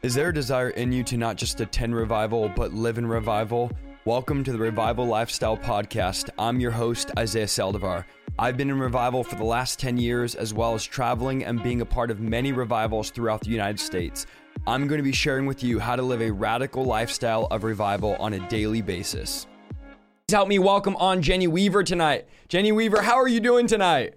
Is there a desire in you to not just attend revival, but live in revival? Welcome to the Revival Lifestyle Podcast. I'm your host, Isaiah Saldivar. I've been in revival for the last 10 years, as well as traveling and being a part of many revivals throughout the United States. I'm going to be sharing with you how to live a radical lifestyle of revival on a daily basis. Please Help me welcome on Jenny Weaver tonight. Jenny Weaver, how are you doing tonight?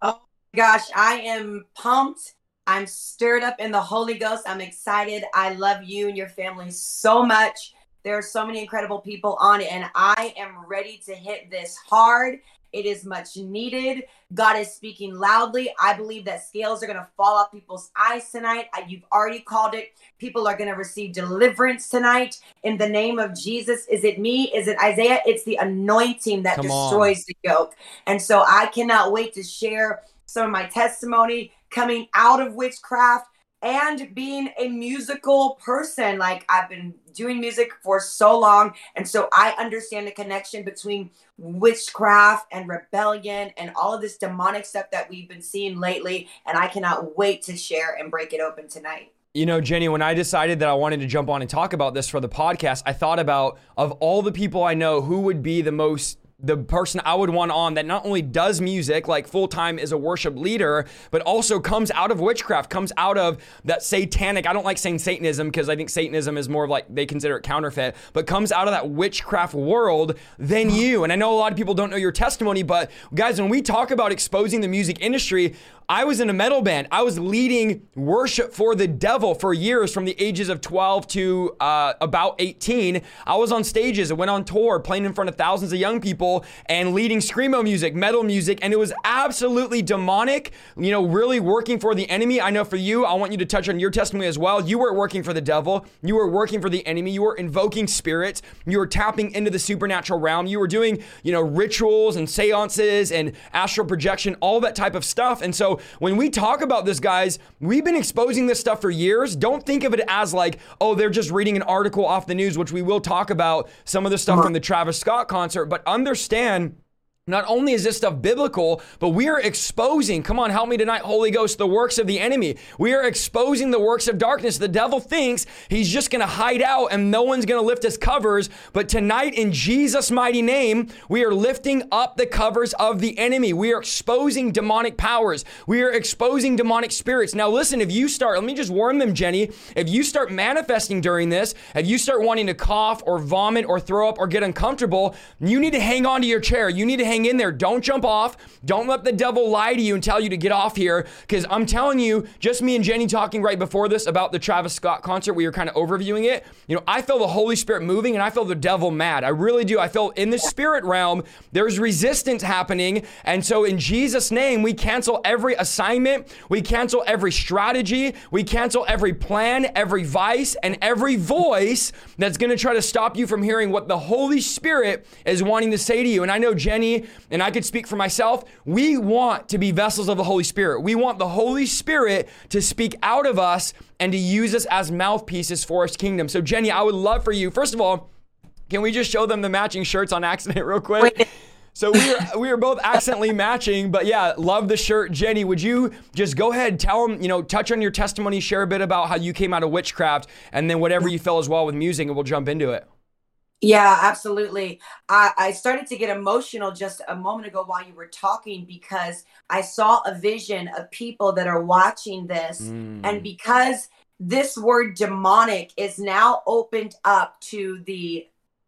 Oh gosh, I am pumped I'm stirred up in the Holy Ghost. I'm excited. I love you and your family so much. There are so many incredible people on it, and I am ready to hit this hard. It is much needed. God is speaking loudly. I believe that scales are going to fall off people's eyes tonight. You've already called it. People are going to receive deliverance tonight in the name of Jesus. Is it me? Is it Isaiah? It's the anointing that Come destroys on. the yoke. And so I cannot wait to share some of my testimony coming out of witchcraft and being a musical person. Like I've been doing music for so long. And so I understand the connection between witchcraft and rebellion and all of this demonic stuff that we've been seeing lately. And I cannot wait to share and break it open tonight. You know, Jenny, when I decided that I wanted to jump on and talk about this for the podcast, I thought about of all the people I know who would be the most the person I would want on that not only does music like full time is a worship leader, but also comes out of witchcraft, comes out of that satanic. I don't like saying Satanism because I think Satanism is more of like they consider it counterfeit, but comes out of that witchcraft world than you. And I know a lot of people don't know your testimony, but guys, when we talk about exposing the music industry, I was in a metal band. I was leading worship for the devil for years from the ages of 12 to uh, about 18. I was on stages, I went on tour, playing in front of thousands of young people and leading screamo music, metal music, and it was absolutely demonic, you know, really working for the enemy. I know for you, I want you to touch on your testimony as well. You were working for the devil, you were working for the enemy, you were invoking spirits, you were tapping into the supernatural realm, you were doing, you know, rituals and seances and astral projection, all that type of stuff. And so when we talk about this, guys, we've been exposing this stuff for years. Don't think of it as like, oh, they're just reading an article off the news, which we will talk about some of the stuff from the Travis Scott concert, but understand not only is this stuff biblical, but we are exposing, come on, help me tonight, Holy Ghost, the works of the enemy. We are exposing the works of darkness. The devil thinks he's just going to hide out and no one's going to lift his covers. But tonight, in Jesus' mighty name, we are lifting up the covers of the enemy. We are exposing demonic powers. We are exposing demonic spirits. Now, listen, if you start, let me just warn them, Jenny, if you start manifesting during this, if you start wanting to cough or vomit or throw up or get uncomfortable, you need to hang on to your chair. You need to hang in there. Don't jump off. Don't let the devil lie to you and tell you to get off here. Because I'm telling you, just me and Jenny talking right before this about the Travis Scott concert, we were kind of overviewing it. You know, I feel the Holy Spirit moving and I feel the devil mad. I really do. I feel in the spirit realm, there's resistance happening. And so in Jesus' name, we cancel every assignment, we cancel every strategy, we cancel every plan, every vice, and every voice that's going to try to stop you from hearing what the Holy Spirit is wanting to say to you. And I know Jenny and I could speak for myself, we want to be vessels of the Holy Spirit. We want the Holy Spirit to speak out of us and to use us as mouthpieces for his kingdom. So, Jenny, I would love for you, first of all, can we just show them the matching shirts on accident real quick? Wait. So we are we are both accidentally matching, but yeah, love the shirt. Jenny, would you just go ahead, tell them, you know, touch on your testimony, share a bit about how you came out of witchcraft, and then whatever you feel as well with music, and we'll jump into it. Yeah, absolutely. I, I started to get emotional just a moment ago while you were talking because I saw a vision of people that are watching this. Mm. And because this word demonic is now opened up to the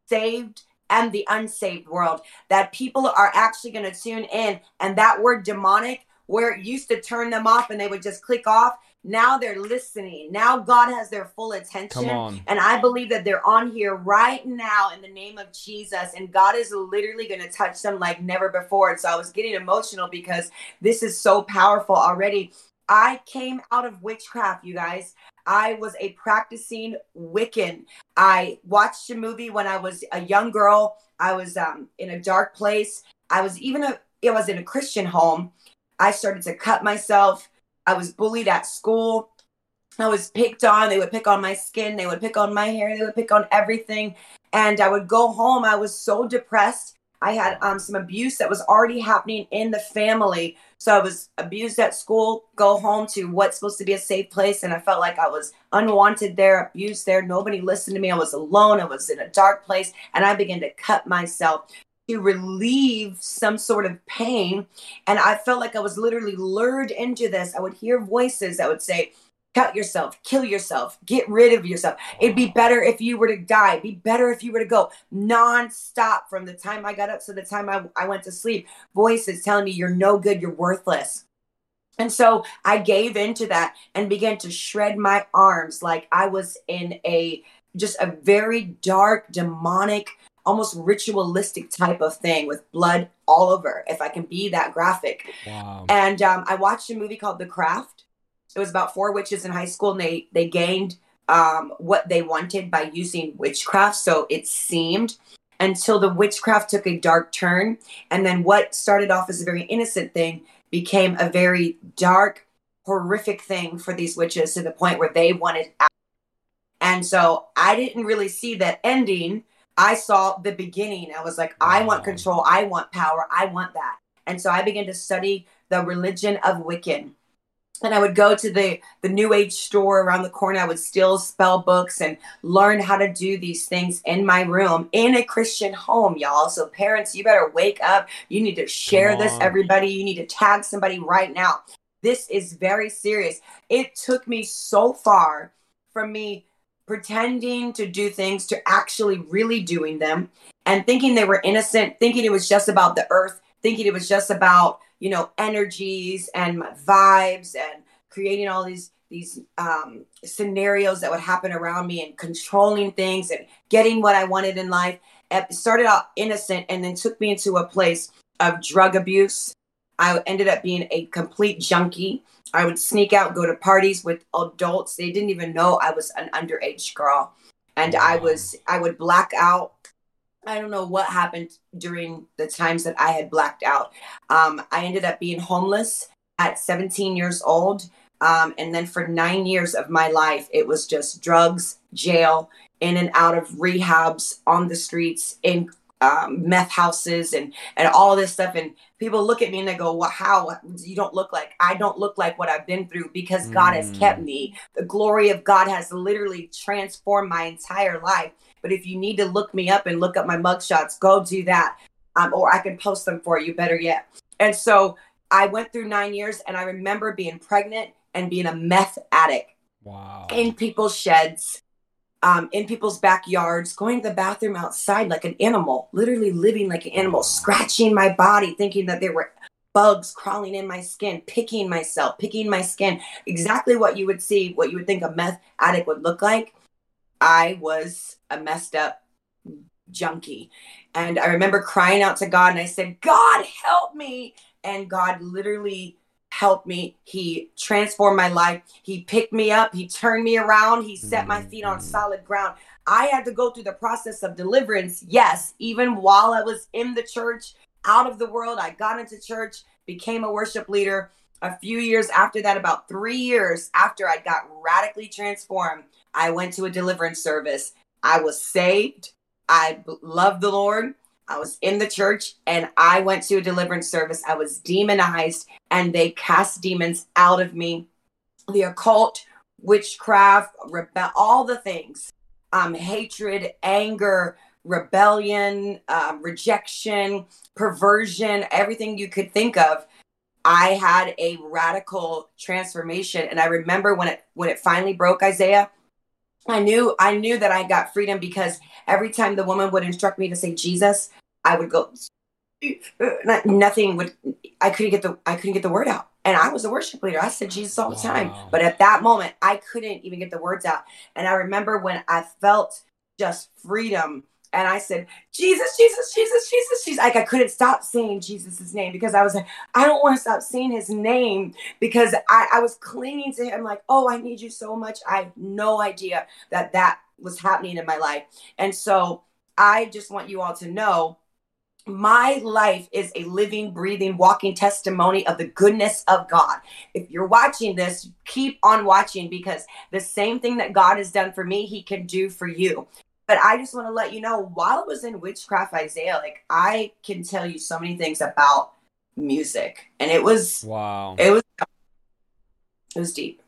saved and the unsaved world, that people are actually going to tune in. And that word demonic, where it used to turn them off and they would just click off, now they're listening. Now God has their full attention. And I believe that they're on here right now in the name of Jesus. And God is literally going to touch them like never before. And so I was getting emotional because this is so powerful already. I came out of witchcraft, you guys. I was a practicing Wiccan. I watched a movie when I was a young girl. I was um, in a dark place. I was even a, it was in a Christian home. I started to cut myself. I was bullied at school. I was picked on. They would pick on my skin. They would pick on my hair. They would pick on everything. And I would go home. I was so depressed. I had um, some abuse that was already happening in the family. So I was abused at school, go home to what's supposed to be a safe place. And I felt like I was unwanted there, abused there. Nobody listened to me. I was alone. I was in a dark place. And I began to cut myself relieve some sort of pain. And I felt like I was literally lured into this. I would hear voices that would say, cut yourself, kill yourself, get rid of yourself. It'd be better if you were to die. Be better if you were to go nonstop from the time I got up to the time I, I went to sleep. Voices telling me you're no good, you're worthless. And so I gave into that and began to shred my arms like I was in a just a very dark, demonic, almost ritualistic type of thing with blood all over, if I can be that graphic. Wow. And um, I watched a movie called The Craft it was about four witches in high school, and they they gained um, what they wanted by using witchcraft. So it seemed until the witchcraft took a dark turn, and then what started off as a very innocent thing became a very dark, horrific thing for these witches to the point where they wanted out. And so I didn't really see that ending. I saw the beginning. I was like, I want control. I want power. I want that. And so I began to study the religion of Wiccan and I would go to the the new age store around the corner. I would steal spell books and learn how to do these things in my room in a Christian home, y'all. So parents, you better wake up. You need to share this, everybody. You need to tag somebody right now. This is very serious. It took me so far from me pretending to do things to actually really doing them and thinking they were innocent, thinking it was just about the earth, thinking it was just about you know energies and vibes and creating all these these um, scenarios that would happen around me and controlling things and getting what I wanted in life. It started out innocent and then took me into a place of drug abuse. I ended up being a complete junkie. I would sneak out, go to parties with adults. They didn't even know I was an underage girl. And I was, I would black out I don't know what happened during the times that I had blacked out. Um, I ended up being homeless at 17 years old. Um, and then for nine years of my life, it was just drugs, jail, in and out of rehabs, on the streets, in um, meth houses, and and all this stuff. And people look at me and they go, "Well, how you don't look like I don't look like what I've been through because God has kept mm. me. The glory of God has literally transformed my entire life." But if you need to look me up and look up my mugshots, go do that. Um, or I can post them for you, better yet. And so I went through nine years and I remember being pregnant and being a meth addict. Wow. In people's sheds, um, in people's backyards, going to the bathroom outside like an animal, literally living like an animal, scratching my body, thinking that there were bugs crawling in my skin, picking myself, picking my skin. Exactly what you would see, what you would think a meth addict would look like. I was a messed up junkie. And I remember crying out to God and I said, God, help me. And God literally helped me. He transformed my life. He picked me up. He turned me around. He set my mm-hmm. feet on solid ground. I had to go through the process of deliverance. Yes, even while I was in the church, out of the world, I got into church, became a worship leader. A few years after that, about three years after I got radically transformed, I went to a deliverance service. I was saved. I loved the Lord. I was in the church and I went to a deliverance service. I was demonized and they cast demons out of me. The occult, witchcraft, rebel, all the things um, hatred, anger, rebellion, um, rejection, perversion, everything you could think of. I had a radical transformation. And I remember when it when it finally broke Isaiah, I knew I knew that I got freedom because every time the woman would instruct me to say Jesus, I would go nothing would I couldn't get the I couldn't get the word out. And I was a worship leader. I said Jesus all the time. But at that moment, I couldn't even get the words out. And I remember when I felt just freedom and I said, Jesus, Jesus, Jesus, Jesus, Jesus. Like I couldn't stop saying Jesus' name because I was like, I don't want to stop saying his name because I, I was clinging to him like, oh, I need you so much. I had no idea that that was happening in my life. And so I just want you all to know my life is a living, breathing, walking testimony of the goodness of God. If you're watching this, keep on watching because the same thing that God has done for me, He can do for you. But I just want to let you know while I was in Witchcraft Isaiah, like I can tell you so many things about music. And it was wow. It was it was deep.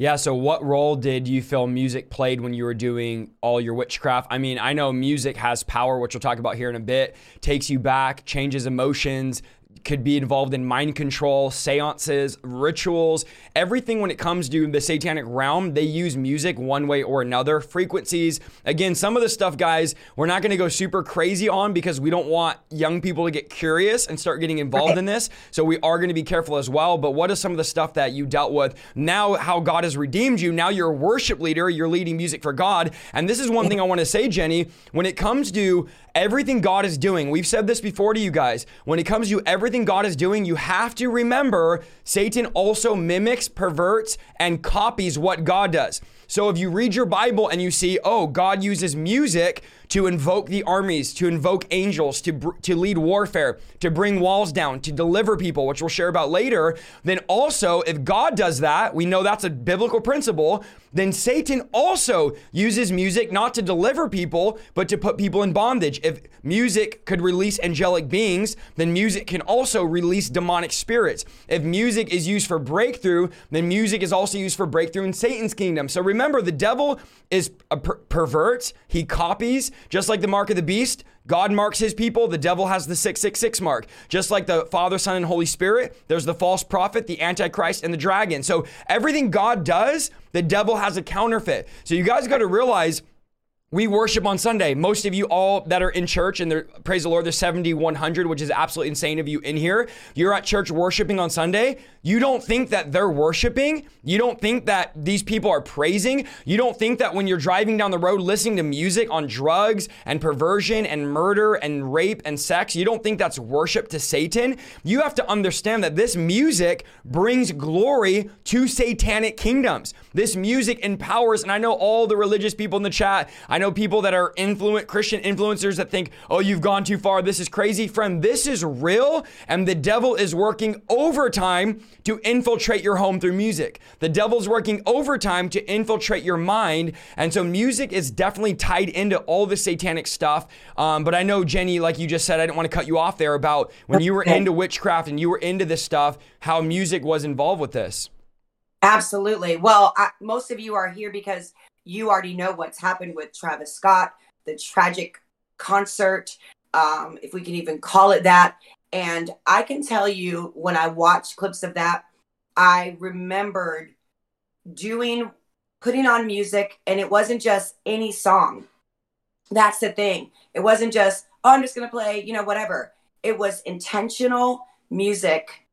Yeah, so what role did you feel music played when you were doing all your witchcraft? I mean, I know music has power, which we'll talk about here in a bit, takes you back, changes emotions, could be involved in mind control, seances, rituals, everything when it comes to the satanic realm. They use music one way or another, frequencies. Again, some of the stuff, guys, we're not going to go super crazy on because we don't want young people to get curious and start getting involved right. in this. So we are going to be careful as well. But what is some of the stuff that you dealt with? Now, how God has redeemed you. Now you're a worship leader, you're leading music for God. And this is one thing I want to say, Jenny, when it comes to everything God is doing, we've said this before to you guys, when it comes to everything God is doing, you have to remember Satan also mimics, perverts, and copies what God does. So if you read your Bible and you see, oh, God uses music to invoke the armies, to invoke angels, to, to lead warfare, to bring walls down, to deliver people, which we'll share about later, then also, if God does that, we know that's a biblical principle, then Satan also uses music not to deliver people, but to put people in bondage. If music could release angelic beings, then music can also release demonic spirits. If music is used for breakthrough, then music is also used for breakthrough in Satan's kingdom. So remember, the devil is a per- perverts, he copies, just like the mark of the beast. God marks his people, the devil has the 666 mark. Just like the Father, Son, and Holy Spirit, there's the false prophet, the Antichrist, and the dragon. So everything God does, the devil has a counterfeit. So you guys got to realize we worship on Sunday. Most of you all that are in church and praise the Lord, there's 7,100, which is absolutely insane of you in here. You're at church worshiping on Sunday. You don't think that they're worshiping. You don't think that these people are praising. You don't think that when you're driving down the road listening to music on drugs and perversion and murder and rape and sex, you don't think that's worship to Satan. You have to understand that this music brings glory to satanic kingdoms. This music empowers, and I know all the religious people in the chat. I know people that are influent Christian influencers that think, "Oh, you've gone too far. This is crazy." Friend, this is real and the devil is working overtime to infiltrate your home through music. The devil's working overtime to infiltrate your mind. And so music is definitely tied into all the satanic stuff. Um, but I know Jenny, like you just said, I didn't want to cut you off there about when you were into witchcraft and you were into this stuff, how music was involved with this. Absolutely. Well, I, most of you are here because you already know what's happened with Travis Scott, the tragic concert, um, if we can even call it that. And I can tell you when I watched clips of that, I remembered doing, putting on music, and it wasn't just any song. That's the thing. It wasn't just, oh, I'm just going to play, you know, whatever. It was intentional music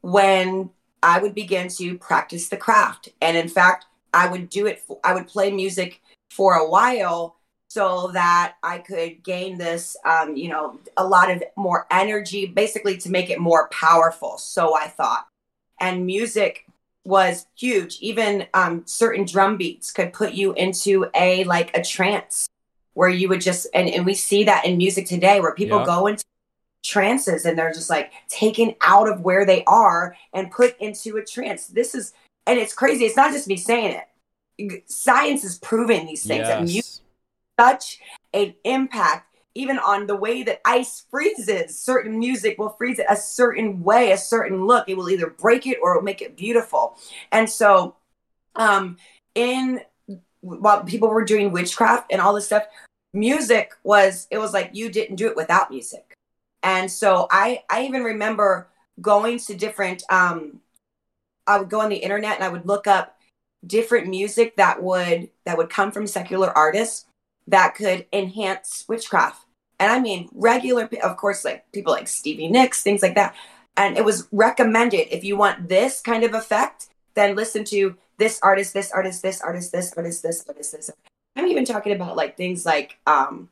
when I would begin to practice the craft. And in fact, I would do it. For, I would play music for a while so that I could gain this, um, you know, a lot of more energy, basically to make it more powerful. So I thought, and music was huge. Even um, certain drum beats could put you into a like a trance where you would just and, and we see that in music today where people go into trances and they're just like taken out of where they are and put into a trance. This is and it's crazy. It's not just me saying it. Science is proving these things yes. that music such an impact even on the way that ice freezes. Certain music will freeze it a certain way, a certain look. It will either break it or it'll make it beautiful. And so, um, in while people were doing witchcraft and all this stuff, music was it was like you didn't do it without music. And so I I even remember going to different um I would go on the internet and I would look up different music that would that would come from secular artists that could enhance witchcraft. And I mean regular of course like people like Stevie Nicks, things like that. And it was recommended if you want this kind of effect, then listen to this artist, this artist, this artist, this artist, this artist, this. I'm even talking about like things like um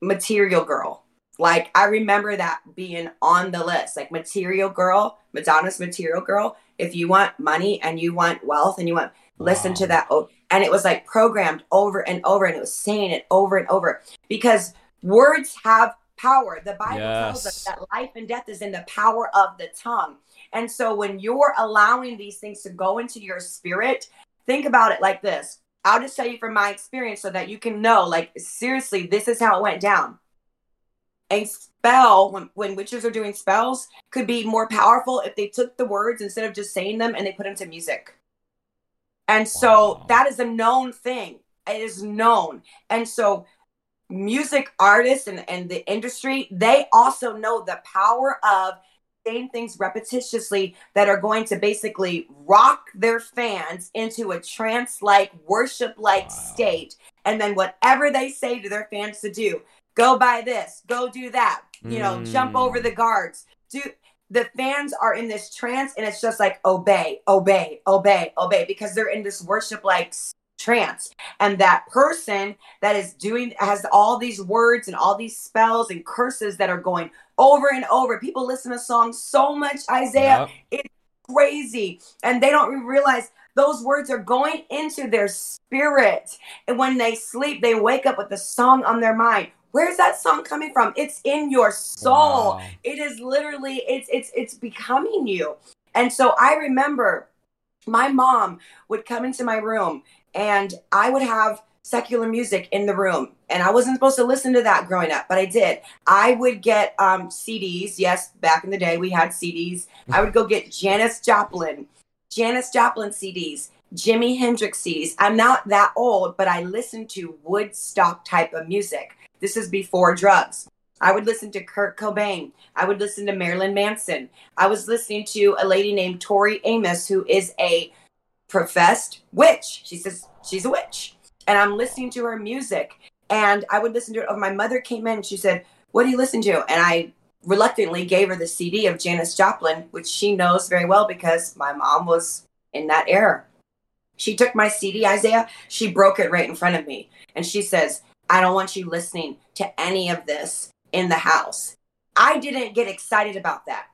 Material Girl like I remember that being on the list, like Material Girl, Madonna's Material Girl. If you want money and you want wealth and you want wow. listen to that, oh, and it was like programmed over and over, and it was saying it over and over because words have power. The Bible yes. tells us that life and death is in the power of the tongue. And so when you're allowing these things to go into your spirit, think about it like this. I'll just tell you from my experience so that you can know, like, seriously, this is how it went down a, spell when, when witches are doing spells could be more powerful if they took the words instead of just saying them and they put them to music. And so Wow. that is a known thing. It is known. And so music artists and, and the industry, they also know the power of saying things repetitiously that are going to basically rock their fans into a trance like, worship like Wow. state. And then whatever they say to their fans to do, go buy this, go do that, you know, jump Mm. over the guards. Do the fans are in this trance and it's just like obey, obey, obey, obey because they're in this worship like trance. And that person that is doing has all these words and all these spells and curses that are going over and over. People listen to songs so much, Isaiah, Yep. crazy and they don't realize those words are going into their spirit and when they sleep they wake up with the song on their mind where's that song coming from? It's in your soul. Wow. it is literally it's it's it's becoming you. And so i remember my mom would come into my room and i would have secular music in the room. And i wasn't supposed to listen to that growing up but i did. I would get um cds yes back in the day we had cds i would go get janis joplin janis joplin cds jimi hendrix cds i'm not that old but i listened to woodstock type of music this is before drugs I would listen to Kurt Cobain. I would listen to Marilyn Manson. I was listening to a lady named Tori Amos, who is a professed witch. She says she's a witch. And I'm listening to her music. And I would listen to it. Oh, my mother came in. She said, What do you listen to? And I reluctantly gave her the CD of Janis Joplin, which she knows very well because my mom was in that era. She took my CD, Isaiah. She broke it right in front of me. And she says, I don't want you listening to any of this in the house. I didn't get excited about that.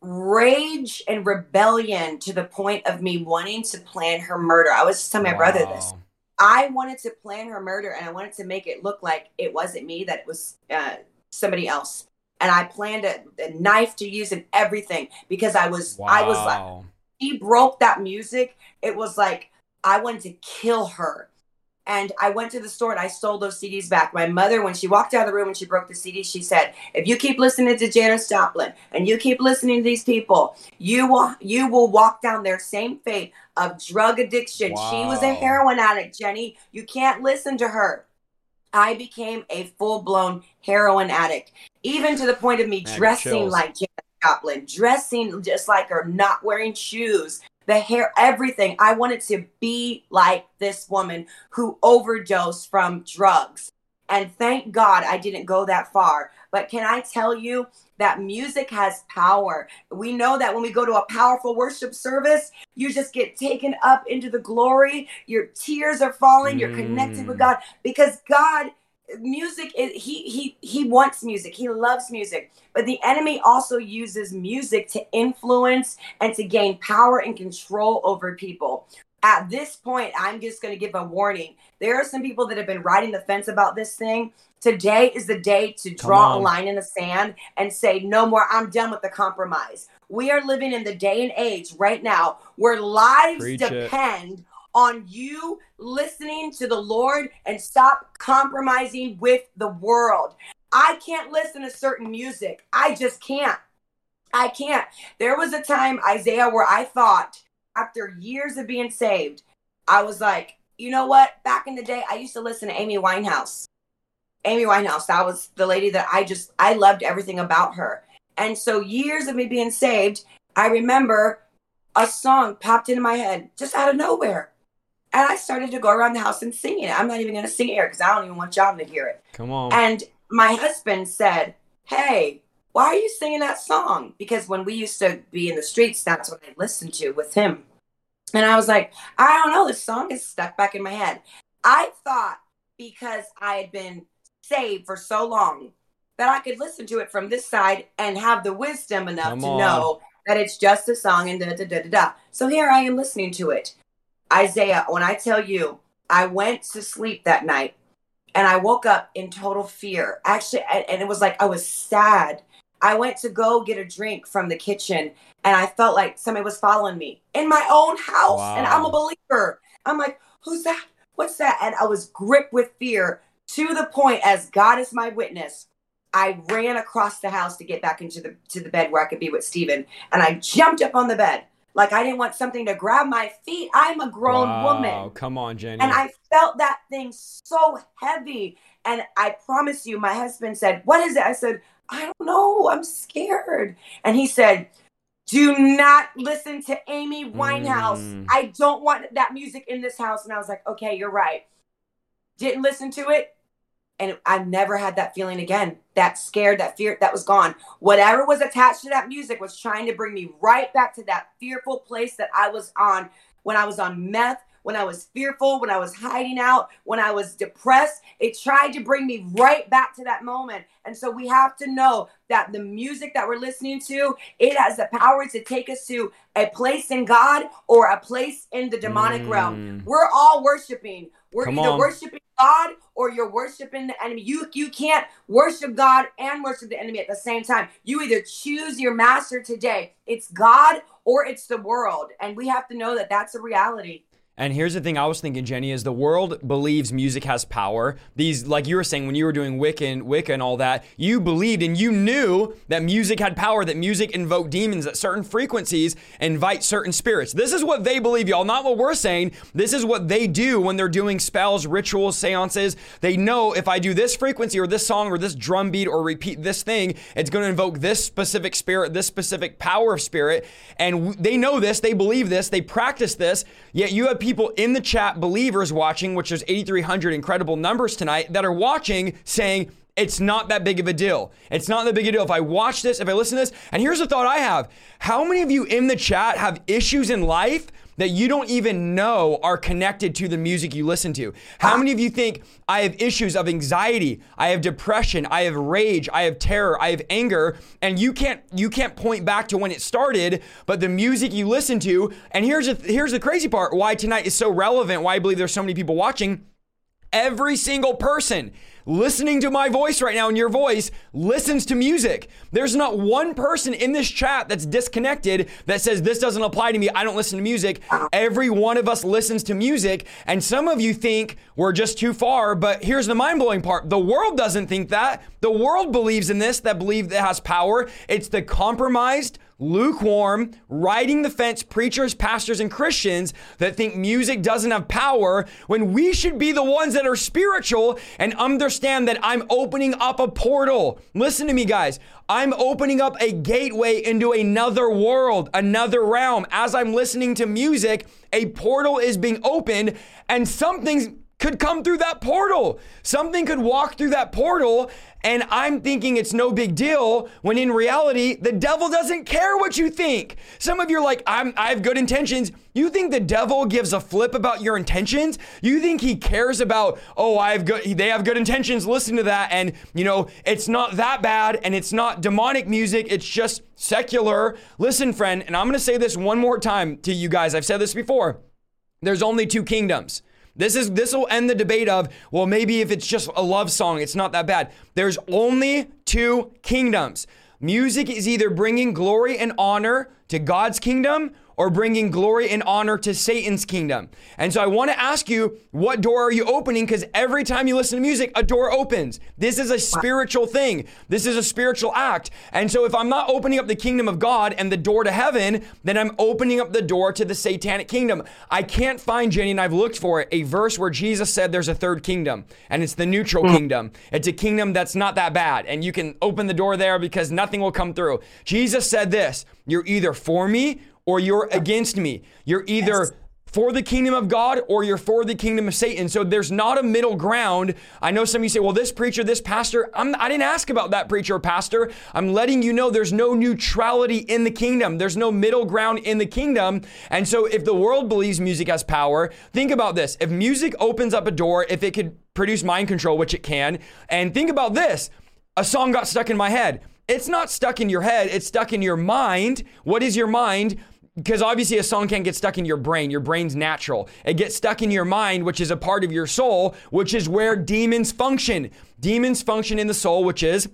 Rage and rebellion to the point of me wanting to plan her murder. I was just telling my brother this. I wanted to plan her murder and I wanted to make it look like it wasn't me, that it was uh, somebody else. And I planned a, a knife to use and everything because I was, I was like, Wow. he broke that music. It was like I wanted to kill her. And I went to the store and I sold those CDs back. My mother, when she walked out of the room and she broke the CD, she said, "If you keep listening to Janis Joplin and you keep listening to these people, you will you will walk down their same fate of drug addiction." She was a heroin addict, Jenny. You can't listen to her. I became a full blown heroin addict, even to the point of me Man, dressing chills. like Janis Joplin, dressing just like her, not wearing shoes, the hair, everything. I wanted to be like this woman who overdosed from drugs. And thank God I didn't go that far. But can I tell you that music has power? We know that when we go to a powerful worship service, you just get taken up into the glory. Your tears are falling. You're connected with Mm. God because God music is he he he wants music. He loves music. But the enemy also uses music to influence and to gain power and control over people. At this point i'm just going to give a warning. There are some people that have been riding the fence about this thing. Today is the day to draw a line in the sand and say no more. I'm done with the compromise. We are living in the day and age right now where lives Preach it. On you listening to the Lord and stop compromising with the world. I can't listen to certain music. I just can't. I can't. There was a time, Isaiah, where I thought after years of being saved, I was like, you know what? Back in the day, I used to listen to Amy Winehouse. Amy Winehouse, that was the lady that I just, I loved everything about her. And so, years of me being saved, I remember a song popped into my head just out of nowhere. And I started to go around the house and sing it. I'm not even going to sing it here because I don't even want John to hear it. Come on. And my husband said, Hey, why are you singing that song? Because when we used to be in the streets, that's what I listened to with him. And I was like, I don't know, this song is stuck back in my head. I thought because I had been saved for so long that I could listen to it from this side and have the wisdom enough Come to on. know that it's just a song and da da da da da. So here I am listening to it. Isaiah, when I tell you, I went to sleep that night and I woke up in total fear. Actually, and it was like I was sad. I went to go get a drink from the kitchen and I felt like somebody was following me in my own house. And I'm a believer. I'm like, who's that? What's that? And I was gripped with fear to the point, as God is my witness, I ran across the house to get back into the to the bed where I could be with Steven. And I jumped up on the bed. Like I didn't want something to grab my feet. I'm a grown wow, woman. Come on, Jenny. And I felt that thing so heavy. And I promise you, my husband said, What is it? I said, I don't know. I'm scared. And he said, Do not listen to Amy Winehouse. Mm. I don't want that music in this house. And I was like, Okay, you're right. Didn't listen to it. And I never had that feeling again. That scared, that fear, that was gone. Whatever was attached to that music was trying to bring me right back to that fearful place that I was on when I was on meth, when I was fearful, when I was hiding out, when I was depressed. It tried to bring me right back to that moment. And so we have to know that the music that we're listening to, it has the power to take us to a place in God or a place in the demonic mm. realm. We're all worshiping. We're Come either on. worshiping God or you're worshiping the enemy. You you can't worship God and worship the enemy at the same time. You either choose your master today. It's God or it's the world, and we have to know that that's a reality. And here's the thing I was thinking, Jenny, is the world believes music has power. These, like you were saying, when you were doing Wicca and Wicca and all that, you believed and you knew that music had power, that music invoked demons, that certain frequencies invite certain spirits. This is what they believe, y'all, not what we're saying. This is what they do when they're doing spells, rituals, seances. They know if I do this frequency or this song or this drum beat or repeat this thing, it's going to invoke this specific spirit, this specific power of spirit. And they know this, they believe this, they practice this, yet you have people people in the chat, believers watching, which is 8,300 incredible numbers tonight, that are watching saying, it's not that big of a deal. It's not that big a deal. If I watch this, if I listen to this, and here's the thought I have How many of you in the chat have issues in life that you don't even know are connected to the music you listen to? How many of you think I have issues of anxiety, I have depression, I have rage, I have terror, I have anger, and you can't you can't point back to when it started, but the music you listen to, and here's a, here's the crazy part why tonight is so relevant, why I believe there's so many people watching. Every single person listening to my voice right now and your voice listens to music. There's not one person in this chat that's disconnected that says this doesn't apply to me. I don't listen to music. Every one of us listens to music. And some of you think we're just too far. But here's the mind blowing part the world doesn't think that. The world believes in this, that believe that has power. It's the compromised, lukewarm, riding the fence preachers, pastors, and Christians that think music doesn't have power when we should be the ones that are spiritual and understand that I'm opening up a portal. Listen to me, guys. I'm opening up a gateway into another world, another realm. As I'm listening to music, a portal is being opened and something's could come through that portal. Something could walk through that portal, and I'm thinking it's no big deal when in reality, the devil doesn't care what you think. Some of you are like, I have good intentions. You think the devil gives a flip about your intentions? You think he cares about, oh, I have good, they have good intentions, listen to that, and you know, it's not that bad, and it's not demonic music, it's just secular. Listen, friend, and I'm gonna say this one more time to you guys. I've said this before. There's only two kingdoms. This is this will end the debate of, well, maybe if it's just a love song, it's not that bad. There's only two kingdoms. Music is either bringing glory and honor to God's kingdom or bringing glory and honor to Satan's kingdom. And so I want to ask you, what door are you opening? Because every time you listen to music, a door opens. This is a spiritual thing, this is a spiritual act. And so if I'm not opening up the kingdom of God and the door to heaven, then I'm opening up the door to the satanic kingdom. I can't find, Jenny, and I've looked for it, a verse where Jesus said there's a third kingdom, and it's the neutral mm. kingdom. It's a kingdom that's not that bad, and you can open the door there because nothing will come through. Jesus said this You're either for me or you're against me. You're either yes. for the kingdom of God or you're for the kingdom of Satan. So there's not a middle ground. I know some of you say, well, this preacher, this pastor, I'm, I did not ask about that preacher or pastor. I'm letting you know there's no neutrality in the kingdom. There's no middle ground in the kingdom. And so if the world believes music has power, think about this. If music opens up a door, if it could produce mind control, which it can, and think about this a song got stuck in my head. It's not stuck in your head, it's stuck in your mind. What is your mind? Because obviously a song can't get stuck in your brain. Your brain's natural. It gets stuck in your mind, which is a part of your soul, which is where demons function. Demons function in the soul, which is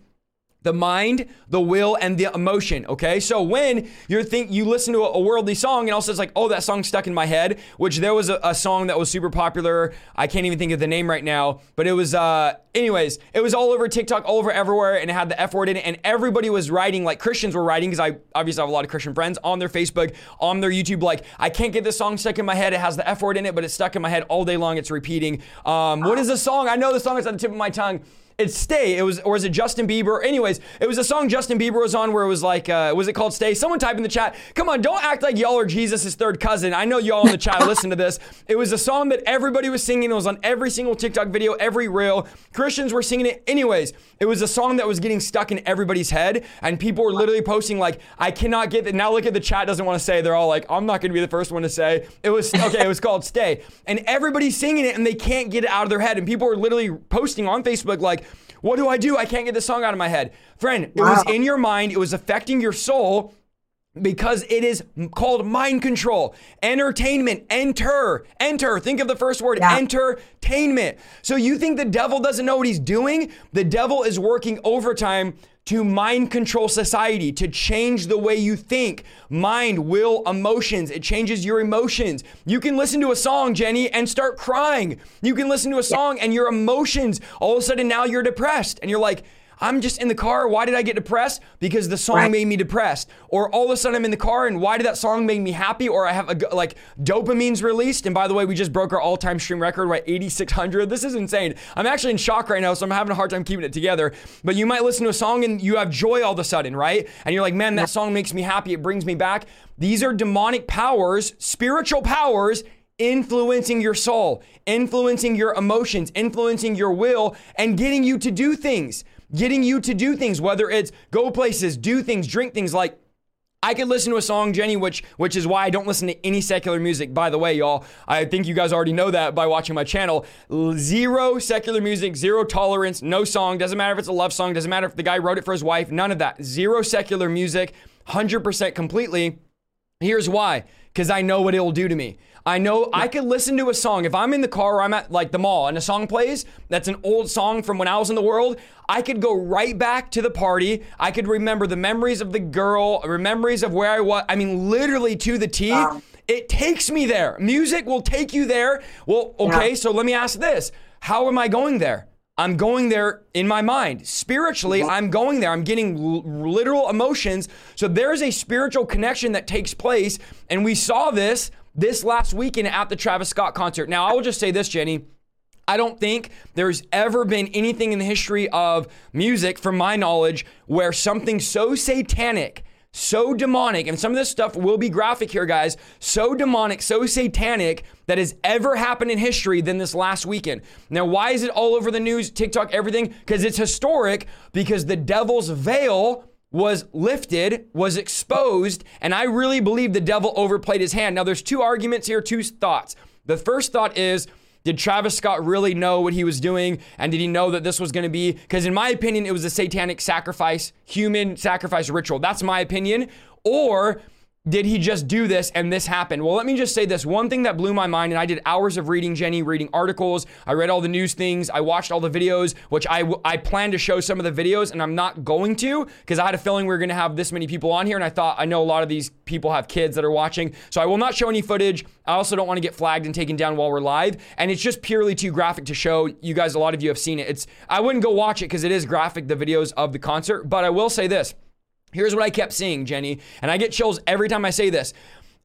the mind, the will, and the emotion. Okay, so when you're think you listen to a, worldly song and also it's like, oh, that song stuck in my head. Which there was a, a, song that was super popular. I can't even think of the name right now, but it was. uh Anyways, it was all over TikTok, all over everywhere, and it had the F word in it, and everybody was writing like Christians were writing because I obviously have a lot of Christian friends on their Facebook, on their YouTube. Like, I can't get this song stuck in my head. It has the F word in it, but it's stuck in my head all day long. It's repeating. Um, what is the song? I know the song is at the tip of my tongue. It's Stay. It was, or is it Justin Bieber? Anyways, it was a song Justin Bieber was on where it was like, uh, was it called Stay? Someone type in the chat. Come on, don't act like y'all are Jesus' third cousin. I know y'all in the chat listen to this. It was a song that everybody was singing. It was on every single TikTok video, every reel. Christians were singing it. Anyways, it was a song that was getting stuck in everybody's head, and people were literally posting like, "I cannot get that." Now look at the chat. Doesn't want to say. They're all like, "I'm not going to be the first one to say." It was okay. it was called Stay, and everybody's singing it, and they can't get it out of their head. And people were literally posting on Facebook like what do I do? I can't get this song out of my head. Friend, it wow. was in your mind, it was affecting your soul because it is called mind control. Entertainment, enter, enter. Think of the first word, yeah. entertainment. So you think the devil doesn't know what he's doing? The devil is working overtime to mind control society, to change the way you think, mind, will, emotions. It changes your emotions. You can listen to a song, Jenny, and start crying. You can listen to a song and your emotions, all of a sudden now you're depressed and you're like, I'm just in the car. Why did I get depressed? Because the song right. made me depressed. Or all of a sudden I'm in the car and why did that song make me happy? Or I have a, like dopamine's released. And by the way, we just broke our all time stream record by 8,600. This is insane. I'm actually in shock right now, so I'm having a hard time keeping it together. But you might listen to a song and you have joy all of a sudden, right? And you're like, man, that song makes me happy. It brings me back. These are demonic powers, spiritual powers influencing your soul, influencing your emotions, influencing your will, and getting you to do things getting you to do things, whether it's go places, do things, drink things like I could listen to a song, Jenny, which which is why I don't listen to any secular music. By the way, y'all, I think you guys already know that by watching my channel. Zero secular music, zero tolerance, no song. Doesn't matter if it's a love song. Doesn't matter if the guy wrote it for his wife. None of that. Zero secular music, hundred percent completely. Here's why: because I know what it will do to me. I know I could listen to a song if I'm in the car or I'm at like the mall and a song plays that's an old song from when I was in the world. I could go right back to the party. I could remember the memories of the girl, memories of where I was. I mean, literally to the T. Wow. It takes me there. Music will take you there. Well, okay, yeah. so let me ask this How am I going there? I'm going there in my mind. Spiritually, I'm going there. I'm getting l- literal emotions. So there's a spiritual connection that takes place. And we saw this this last weekend at the Travis Scott concert. Now, I will just say this, Jenny. I don't think there's ever been anything in the history of music, from my knowledge, where something so satanic, so demonic, and some of this stuff will be graphic here, guys, so demonic, so satanic that has ever happened in history than this last weekend. Now, why is it all over the news, TikTok, everything? Because it's historic, because the devil's veil was lifted, was exposed, and I really believe the devil overplayed his hand. Now, there's two arguments here, two thoughts. The first thought is, did Travis Scott really know what he was doing? And did he know that this was going to be? Because, in my opinion, it was a satanic sacrifice, human sacrifice ritual. That's my opinion. Or did he just do this and this happened? Well, let me just say this. One thing that blew my mind, and I did hours of reading Jenny, reading articles. I read all the news things. I watched all the videos, which I, I plan to show some of the videos, and I'm not going to because I had a feeling we were going to have this many people on here. And I thought, I know a lot of these people have kids that are watching. So I will not show any footage. I also don't want to get flagged and taken down while we're live. And it's just purely too graphic to show. You guys, a lot of you have seen it. It's I wouldn't go watch it because it is graphic, the videos of the concert. But I will say this. Here's what I kept seeing, Jenny, and I get chills every time I say this.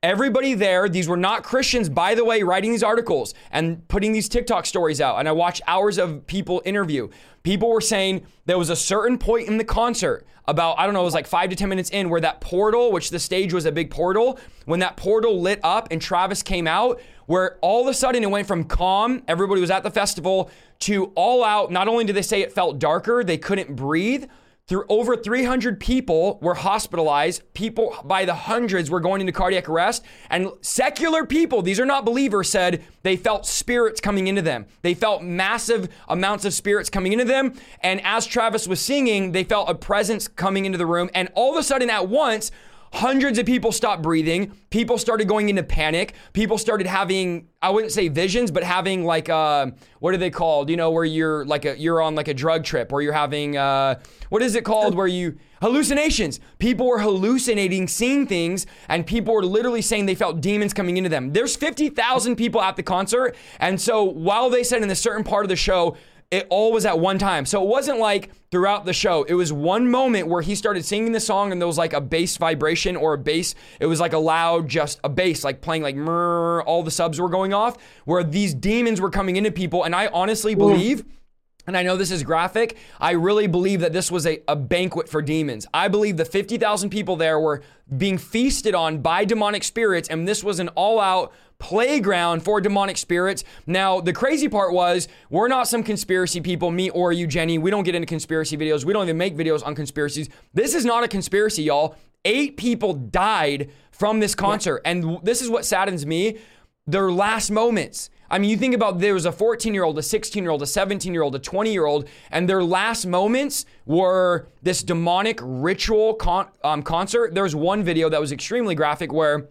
Everybody there, these were not Christians, by the way, writing these articles and putting these TikTok stories out. And I watched hours of people interview. People were saying there was a certain point in the concert, about, I don't know, it was like five to 10 minutes in, where that portal, which the stage was a big portal, when that portal lit up and Travis came out, where all of a sudden it went from calm, everybody was at the festival, to all out. Not only did they say it felt darker, they couldn't breathe through over 300 people were hospitalized. People by the hundreds were going into cardiac arrest. And secular people, these are not believers, said they felt spirits coming into them. They felt massive amounts of spirits coming into them. And as Travis was singing, they felt a presence coming into the room. And all of a sudden, at once, hundreds of people stopped breathing. People started going into panic. People started having, I wouldn't say visions, but having like, uh, what are they called? You know, where you're like a, you're on like a drug trip or you're having, uh, what is it called? Where you, hallucinations. People were hallucinating, seeing things, and people were literally saying they felt demons coming into them. There's 50,000 people at the concert. And so while they said in a certain part of the show, it all was at one time. So it wasn't like throughout the show. It was one moment where he started singing the song and there was like a bass vibration or a bass. It was like a loud, just a bass, like playing like murr, all the subs were going off, where these demons were coming into people. And I honestly believe. And I know this is graphic. I really believe that this was a, a banquet for demons. I believe the 50,000 people there were being feasted on by demonic spirits, and this was an all out playground for demonic spirits. Now, the crazy part was we're not some conspiracy people, me or you, Jenny. We don't get into conspiracy videos. We don't even make videos on conspiracies. This is not a conspiracy, y'all. Eight people died from this concert. And this is what saddens me their last moments. I mean, you think about there was a 14 year old, a 16 year old, a 17 year old, a 20 year old, and their last moments were this demonic ritual con- um, concert. There was one video that was extremely graphic where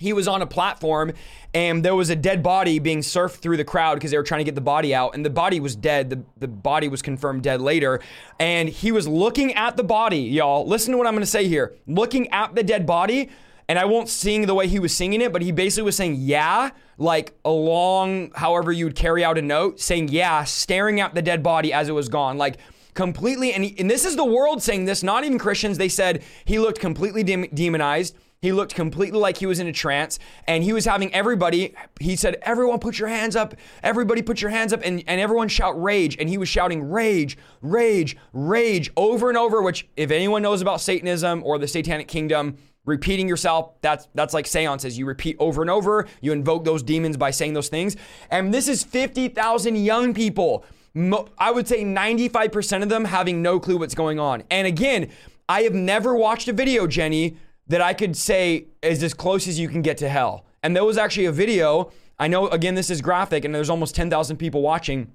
he was on a platform and there was a dead body being surfed through the crowd because they were trying to get the body out and the body was dead. The, the body was confirmed dead later. And he was looking at the body y'all. Listen to what i'm going to say here. Looking at the dead body and i won't sing the way he was singing it but he basically was saying yeah like along however you would carry out a note saying yeah staring at the dead body as it was gone like completely and, he, and this is the world saying this not even christians. They said he looked completely dem- demonized he looked completely like he was in a trance and he was having everybody, he said, Everyone put your hands up. Everybody put your hands up. And, and everyone shout rage. And he was shouting rage, rage, rage over and over, which, if anyone knows about Satanism or the Satanic Kingdom, repeating yourself that's that's like seances you repeat over and over you invoke those demons by saying those things and this is 50,000 young people I would say 95% of them having no clue what's going on and again I have never watched a video Jenny that I could say is as close as you can get to hell. And there was actually a video. I know, again, this is graphic, and there's almost 10,000 people watching,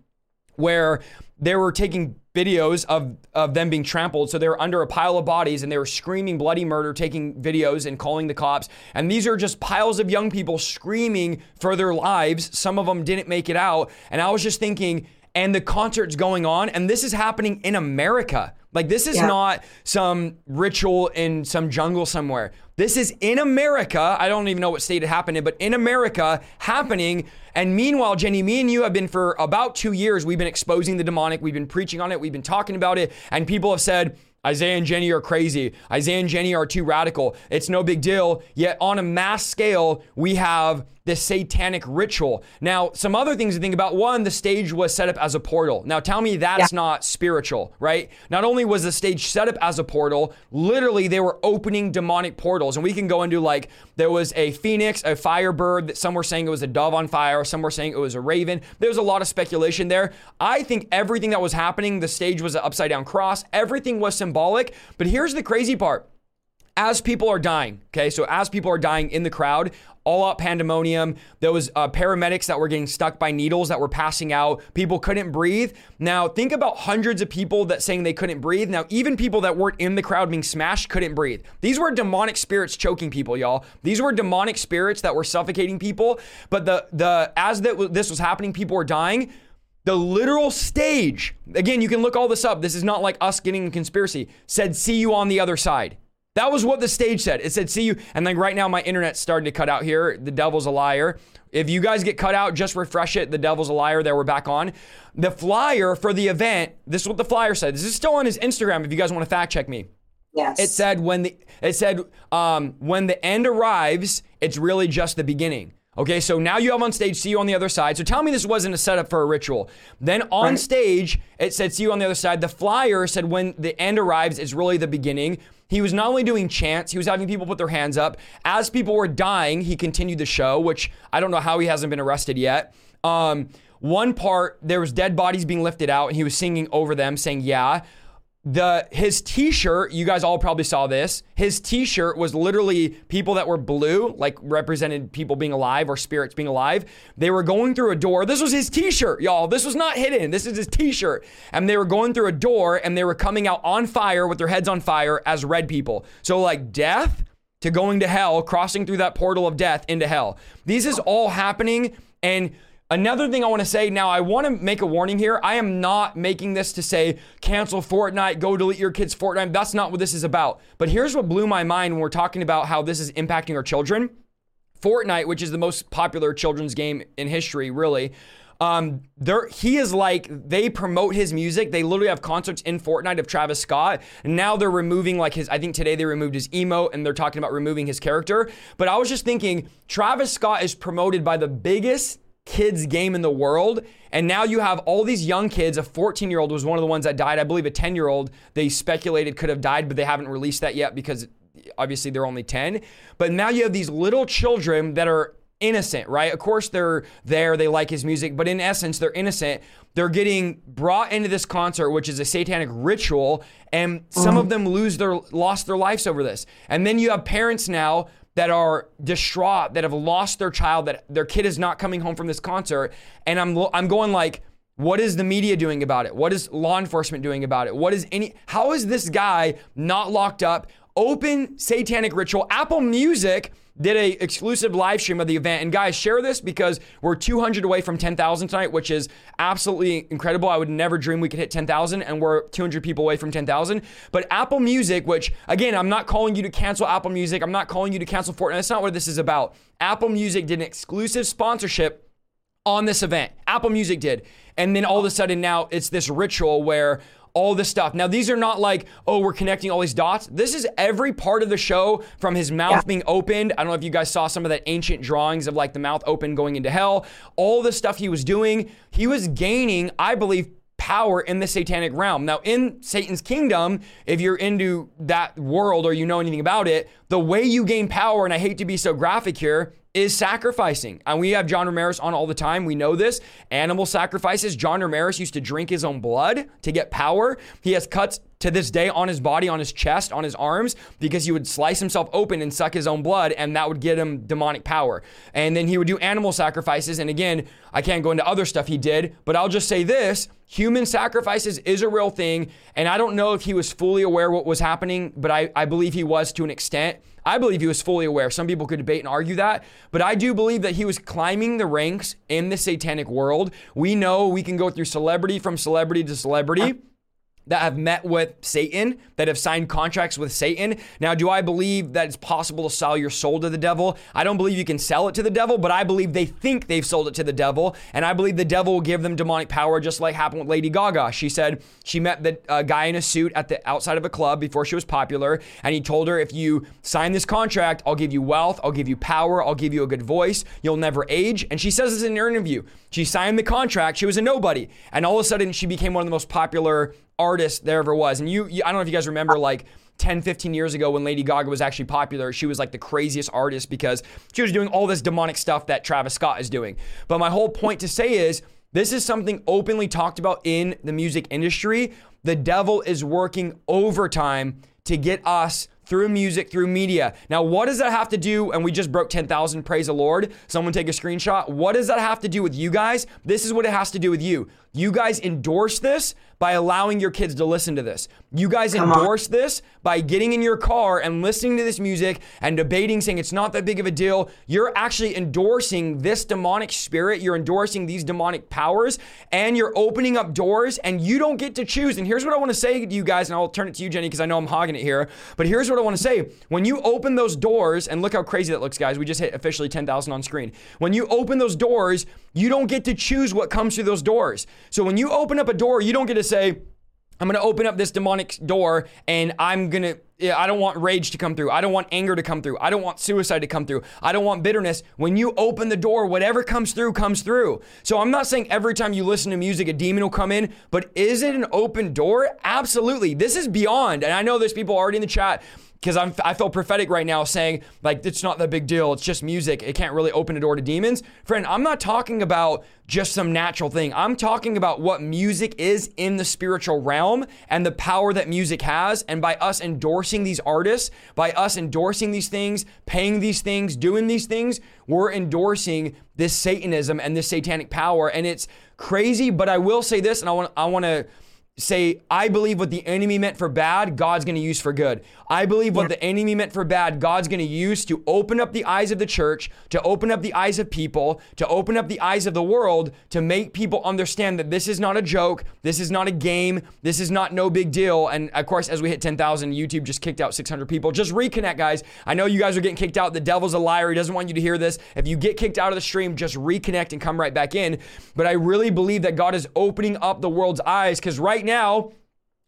where they were taking videos of, of them being trampled. So they were under a pile of bodies and they were screaming bloody murder, taking videos and calling the cops. And these are just piles of young people screaming for their lives. Some of them didn't make it out. And I was just thinking, and the concert's going on, and this is happening in America. Like, this is yeah. not some ritual in some jungle somewhere. This is in America. I don't even know what state it happened in, but in America happening. And meanwhile, Jenny, me and you have been for about two years, we've been exposing the demonic. We've been preaching on it. We've been talking about it. And people have said, Isaiah and Jenny are crazy. Isaiah and Jenny are too radical. It's no big deal. Yet on a mass scale, we have this satanic ritual. Now, some other things to think about. One, the stage was set up as a portal. Now, tell me that's yeah. not spiritual, right? Not only was the stage set up as a portal, literally they were opening demonic portals. And we can go into like there was a phoenix, a firebird, that some were saying it was a dove on fire, some were saying it was a raven. There's a lot of speculation there. I think everything that was happening, the stage was an upside down cross, everything was symbolic. But here's the crazy part as people are dying, okay, so as people are dying in the crowd, all out pandemonium. There was uh, paramedics that were getting stuck by needles that were passing out. People couldn't breathe. Now think about hundreds of people that saying they couldn't breathe. Now even people that weren't in the crowd being smashed couldn't breathe. These were demonic spirits choking people, y'all. These were demonic spirits that were suffocating people. But the the as that this was happening, people were dying. The literal stage, again, you can look all this up. This is not like us getting a conspiracy, said, see you on the other side. That was what the stage said. It said, see you. And then right now, my internet's starting to cut out here. The devil's a liar. If you guys get cut out, just refresh it. The devil's a liar. There, we're back on. The flyer for the event, this is what the flyer said. This is still on his Instagram if you guys want to fact check me. Yes. It said when the it said um, when the end arrives, it's really just the beginning. Okay, so now you have on stage, see you on the other side. So tell me this wasn't a setup for a ritual. Then on right. stage, it said, see you on the other side. The flyer said, when the end arrives, it's really the beginning. He was not only doing chants, he was having people put their hands up. As people were dying, he continued the show, which I don't know how he hasn't been arrested yet. Um, one part, there was dead bodies being lifted out, and he was singing over them, saying, Yeah the his t-shirt you guys all probably saw this his t-shirt was literally people that were blue like represented people being alive or spirits being alive. They were going through a door. This was his t-shirt y'all. This was not hidden. This is his t-shirt. And they were going through a door and they were coming out on fire with their heads on fire as red people. So like death to going to hell, crossing through that portal of death into hell. These is all happening. And Another thing I want to say now, I want to make a warning here. I am not making this to say cancel Fortnite, go delete your kids' Fortnite. That's not what this is about. But here's what blew my mind when we're talking about how this is impacting our children. Fortnite, which is the most popular children's game in history, really. Um, there he is like they promote his music. They literally have concerts in Fortnite of Travis Scott. And now they're removing like his. I think today they removed his emote and they're talking about removing his character. But I was just thinking, Travis Scott is promoted by the biggest kids game in the world. And now you have all these young kids. A 14 year old was one of the ones that died. I believe a 10 year old they speculated could have died, but they haven't released that yet because obviously they're only 10. But now you have these little children that are innocent, right? Of course they're there, they like his music, but in essence, they're innocent. They're getting brought into this concert, which is a satanic ritual, and some of mm. them lose their lost their lives over this. And then you have parents now that are distraught, that have lost their child, that their kid is not coming home from this concert. And I'm I'm going like, what is the media doing about it? What is law enforcement doing about it? What is any how is this guy not locked up? Open satanic ritual. Apple Music did a exclusive live stream of the event. And guys, share this because we're 200 away from 10,000 tonight, which is absolutely incredible. I would never dream we could hit 10,000 and we're 200 people away from 10,000. But Apple Music, which again, I'm not calling you to cancel Apple Music. I'm not calling you to cancel Fortnite. That's not what this is about. Apple Music did an exclusive sponsorship on this event. Apple Music did. And then all of a sudden now it's this ritual where all this stuff. Now, these are not like, oh, we're connecting all these dots. This is every part of the show from his mouth yeah. being opened. I don't know if you guys saw some of that ancient drawings of like the mouth open going into hell. All the stuff he was doing, he was gaining, I believe, power in the satanic realm. Now, in Satan's kingdom, if you're into that world or you know anything about it, the way you gain power, and I hate to be so graphic here, is sacrificing. And we have John Ramirez on all the time. We know this. Animal sacrifices. John Ramirez used to drink his own blood to get power. He has cuts to this day on his body, on his chest, on his arms, because he would slice himself open and suck his own blood, and that would get him demonic power. And then he would do animal sacrifices. And again, I can't go into other stuff he did, but I'll just say this human sacrifices is a real thing. And I don't know if he was fully aware what was happening, but I, I believe he was to an extent. I believe he was fully aware. Some people could debate and argue that, but I do believe that he was climbing the ranks in the satanic world. We know we can go through celebrity from celebrity to celebrity that have met with Satan, that have signed contracts with Satan. Now, do I believe that it's possible to sell your soul to the devil? I don't believe you can sell it to the devil, but I believe they think they've sold it to the devil. And I believe the devil will give them demonic power, just like happened with Lady Gaga. She said she met the uh, guy in a suit at the outside of a club before she was popular. And he told her, if you sign this contract, I'll give you wealth, I'll give you power, I'll give you a good voice, you'll never age. And she says this in an interview. She signed the contract, she was a nobody. And all of a sudden, she became one of the most popular artist there ever was. And you, you I don't know if you guys remember like 10, 15 years ago when Lady Gaga was actually popular, she was like the craziest artist because she was doing all this demonic stuff that Travis Scott is doing. But my whole point to say is this is something openly talked about in the music industry. The devil is working overtime to get us through music, through media. Now, what does that have to do? And we just broke 10,000, praise the Lord. Someone take a screenshot. What does that have to do with you guys? This is what it has to do with you. You guys endorse this by allowing your kids to listen to this. You guys Come endorse on. this by getting in your car and listening to this music and debating, saying it's not that big of a deal. You're actually endorsing this demonic spirit. You're endorsing these demonic powers and you're opening up doors and you don't get to choose. And here's what I want to say to you guys, and I'll turn it to you, Jenny, because I know I'm hogging it here. But here's what I want to say. When you open those doors, and look how crazy that looks, guys. We just hit officially 10,000 on screen. When you open those doors, you don't get to choose what comes through those doors. So when you open up a door, you don't get to say, I'm going to open up this demonic door and I'm going to I don't want rage to come through. I don't want anger to come through. I don't want suicide to come through. I don't want bitterness. When you open the door, whatever comes through comes through. So I'm not saying every time you listen to music a demon will come in, but is it an open door? Absolutely. This is beyond. And I know there's people already in the chat because I'm I feel prophetic right now saying like it's not that big deal. It's just music. It can't really open a door to demons. Friend, I'm not talking about just some natural thing. I'm talking about what music is in the spiritual realm and the power that music has. And by us endorsing these artists, by us endorsing these things, paying these things, doing these things, we're endorsing this Satanism and this satanic power. And it's crazy, but I will say this, and I want I want to say, I believe what the enemy meant for bad, God's going to use for good. I believe what the enemy meant for bad, God's going to use to open up the eyes of the church, to open up the eyes of people, to open up the eyes of the world, to make people understand that this is not a joke, this is not a game, this is not no big deal. And of course, as we hit 10,000, YouTube just kicked out 600 people. Just reconnect, guys. I know you guys are getting kicked out. The devil's a liar. He doesn't want you to hear this. If you get kicked out of the stream, just reconnect and come right back in. But I really believe that God is opening up the world's eyes because right now,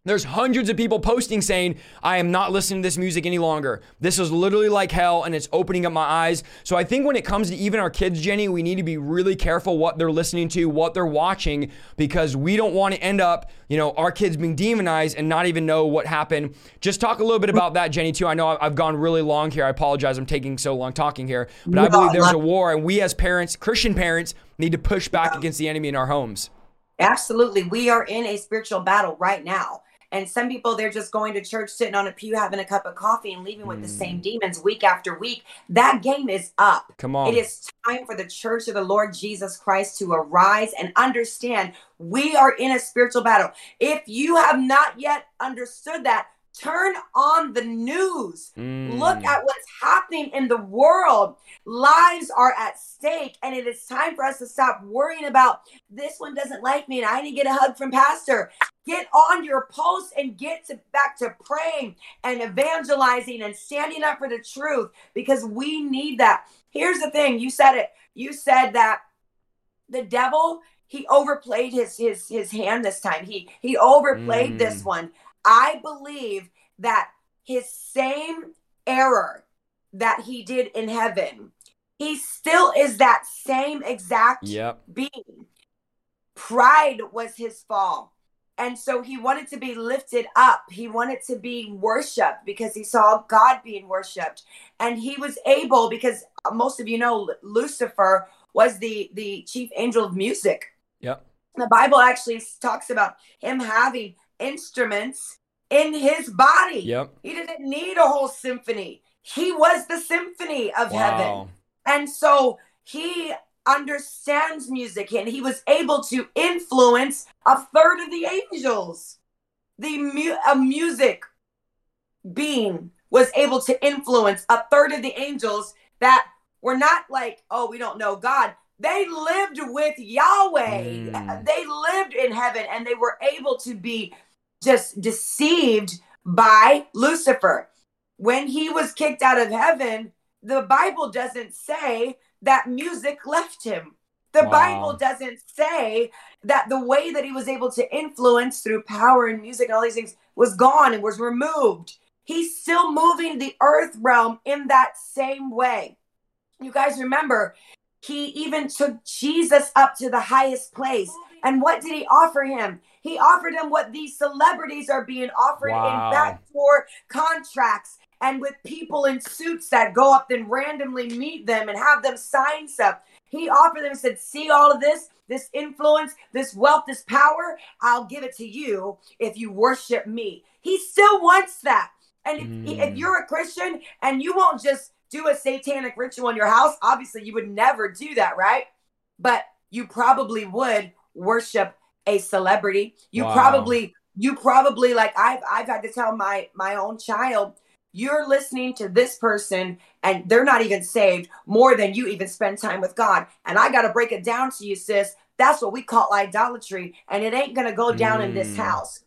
there's hundreds of people posting saying, I am not listening to this music any longer. This is literally like hell and it's opening up my eyes. So I think when it comes to even our kids, Jenny, we need to be really careful what they're listening to, what they're watching, because we don't want to end up, you know, our kids being demonized and not even know what happened. Just talk a little bit about that, Jenny, too. I know I've gone really long here. I apologize. I'm taking so long talking here. But I believe there's a war and we as parents, Christian parents, need to push back against the enemy in our homes. Absolutely. We are in a spiritual battle right now. And some people, they're just going to church, sitting on a pew, having a cup of coffee, and leaving with mm. the same mm. demons week after week. That game is up. Come on. It is time for the church of the Lord Jesus Christ to arise and understand we are in a spiritual battle. If you have not yet understood that, Turn on the news. Mm. Look at what's happening in the world. Lives are at stake, and it is time for us to stop worrying about this one doesn't like me and I need to get a hug from Pastor. Get on your post and get to, back to praying and evangelizing and standing up for the truth because we need that. Here's the thing you said it. You said that the devil he overplayed his his his hand this time. He he overplayed mm. this one. I believe that his same error that he did in heaven, he still is that same exact yep. being. Pride was his fall. And so he wanted to be lifted up. He wanted to be worshiped because he saw God being worshiped. And he was able, because most of you know, Lucifer was the, the chief angel of music. Yep. The Bible actually talks about him having instruments in his body. Yep. He didn't need a whole symphony. He was the symphony of wow. heaven. And so he understands music and he was able to influence a third of the angels. The mu- a music being was able to influence a third of the angels that were not like, oh, we don't know God. They lived with Yahweh. Mm. They lived in heaven and they were able to be just deceived by Lucifer. When he was kicked out of heaven, the Bible doesn't say that music left him. The wow. Bible doesn't say that the way that he was able to influence through power and music and all these things was gone and was removed. He's still moving the earth realm in that same way. You guys remember, he even took Jesus up to the highest place. And what did he offer him? He offered him what these celebrities are being offered wow. in backdoor contracts and with people in suits that go up and randomly meet them and have them sign stuff. He offered them and said, See all of this, this influence, this wealth, this power? I'll give it to you if you worship me. He still wants that. And if, mm. if you're a Christian and you won't just do a satanic ritual in your house, obviously you would never do that, right? But you probably would worship a celebrity. You wow. probably you probably like I've I've had to tell my my own child you're listening to this person and they're not even saved more than you even spend time with God. And I got to break it down to you, sis. That's what we call idolatry. And it ain't going to go down mm. in this mm. house.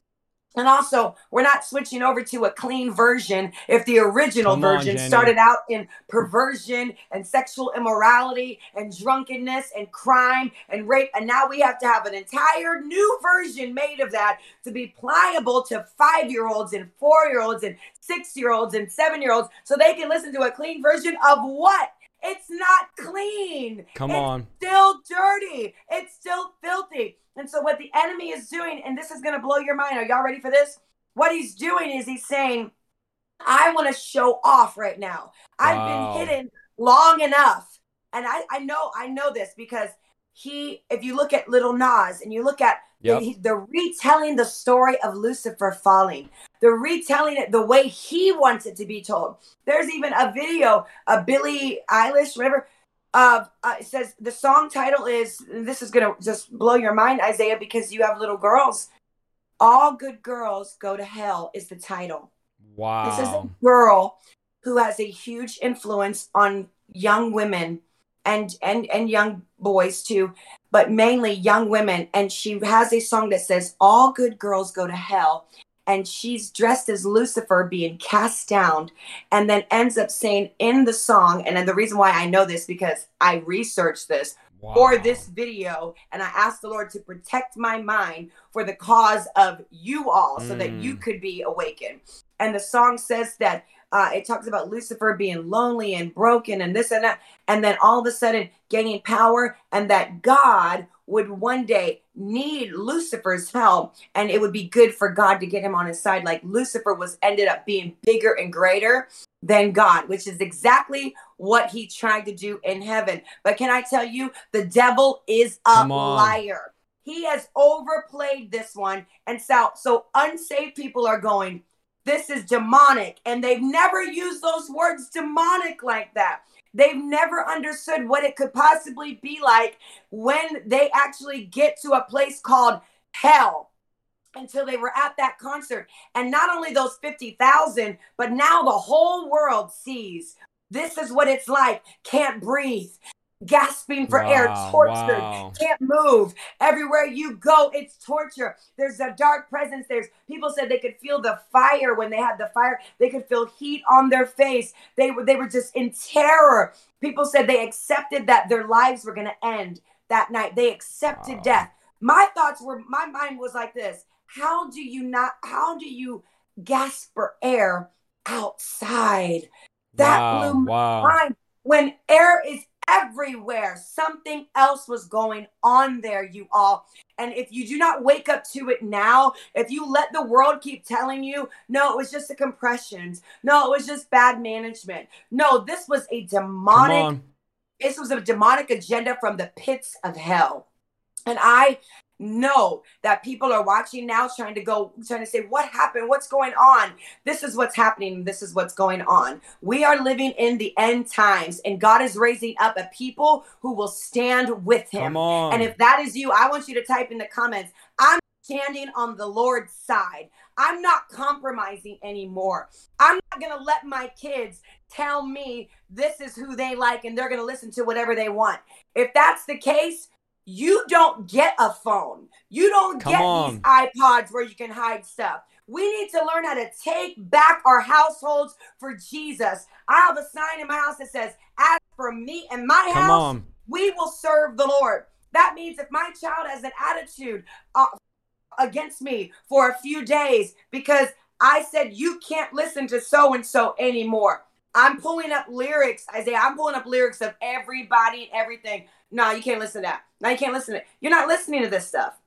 And also, we're not switching over to a clean version if the original Come version on, started out in perversion and sexual immorality and drunkenness and crime and rape. And now we have to have an entire new version made of that to be pliable to five year olds and four year olds and six year olds and seven year olds so they can listen to a clean version of what? It's not clean. Come it's on. Still dirty. It's still filthy. And so, what the enemy is doing, and this is going to blow your mind. Are y'all ready for this? What he's doing is he's saying, I want to show off right now. I've been hidden long enough. And I, I know, I know this because he, if you look at Lil Nas and you look at yep. the, the retelling the story of Lucifer falling, the retelling it the way he wants it to be told. There's even a video of Billie Eilish, whatever, uh, uh, it says the song title is this is gonna just blow your mind isaiah because you have little girls All Good Girls Go to Hell is the title. Wow. This is a girl who has a huge influence on young women and and and young boys too, but mainly young women. And she has a song that says, "All good girls go to hell." And she's dressed as Lucifer being cast down, and then ends up saying in the song, and then the reason why I know this because I researched this wow. for this video, and I asked the Lord to protect my mind for the cause of you all, so mm. that you mm. could be awakened. And the song says that uh, it talks about Lucifer being lonely and broken and this and that, and then all of a sudden gaining power, and that God would one day need Lucifer's help, and it would be good for God to get him on his side. Like Lucifer was ended up being bigger and greater than God, which is exactly what he tried to do in heaven. But can I tell you, the devil is a liar. He has overplayed this one, and so so unsaved people are going this is demonic. And they've never used those words demonic like that. They've never understood what it could possibly be like when they actually get to a place called hell until they were at that concert. And not only those 50,000, but now the whole world sees this is what it's like. Can't breathe gasping for wow, air, tortured, wow. can't move. Everywhere you go, it's torture. There's a dark presence. There's people said they could feel the fire when they had the fire. They could feel heat on their face. They were they were just in terror. People said they accepted that their lives were going to end that night. They accepted wow. death. My thoughts were my mind was like this. How do you not how do you gasp for air outside? That blew my mind when air is everywhere. Something else was going on there, you all. And if you do not wake up to it now, if you let the world keep telling you, no, it was just the compressions, no, it was just bad management, no, this was a demonic, this was a demonic agenda from the pits of hell. And I know that people are watching now trying to go trying to say what happened? What's going on? This is what's happening. This is what's going on. We are living in the end times and god is raising up a people who will stand with him. And if that is you i want you to type in the comments i'm standing on the lord's side. I'm not compromising anymore. I'm not going to let my kids tell me this is who they like and they're going to listen to whatever they want. If that's the case you don't get a phone. You don't Come get on. these iPods where you can hide stuff. We need to learn how to take back our households for Jesus. I have a sign in my house that says, As for me and my Come house, on. we will serve the Lord. That means if my child has an attitude uh, against me for a few days because I said, You can't listen to so and so anymore. I'm pulling up lyrics, Isaiah. I'm pulling up lyrics of everybody and everything. No, you can't listen to that. Now you can't listen to it. You're not listening to this stuff.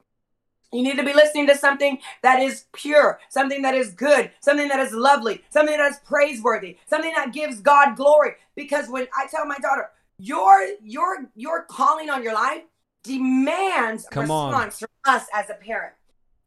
You need to be listening to something that is pure, something that is good, something that is lovely, something that is praiseworthy, something that gives God glory. Because when I tell my daughter, your your your calling on your life demands Come response on. from us as a parent.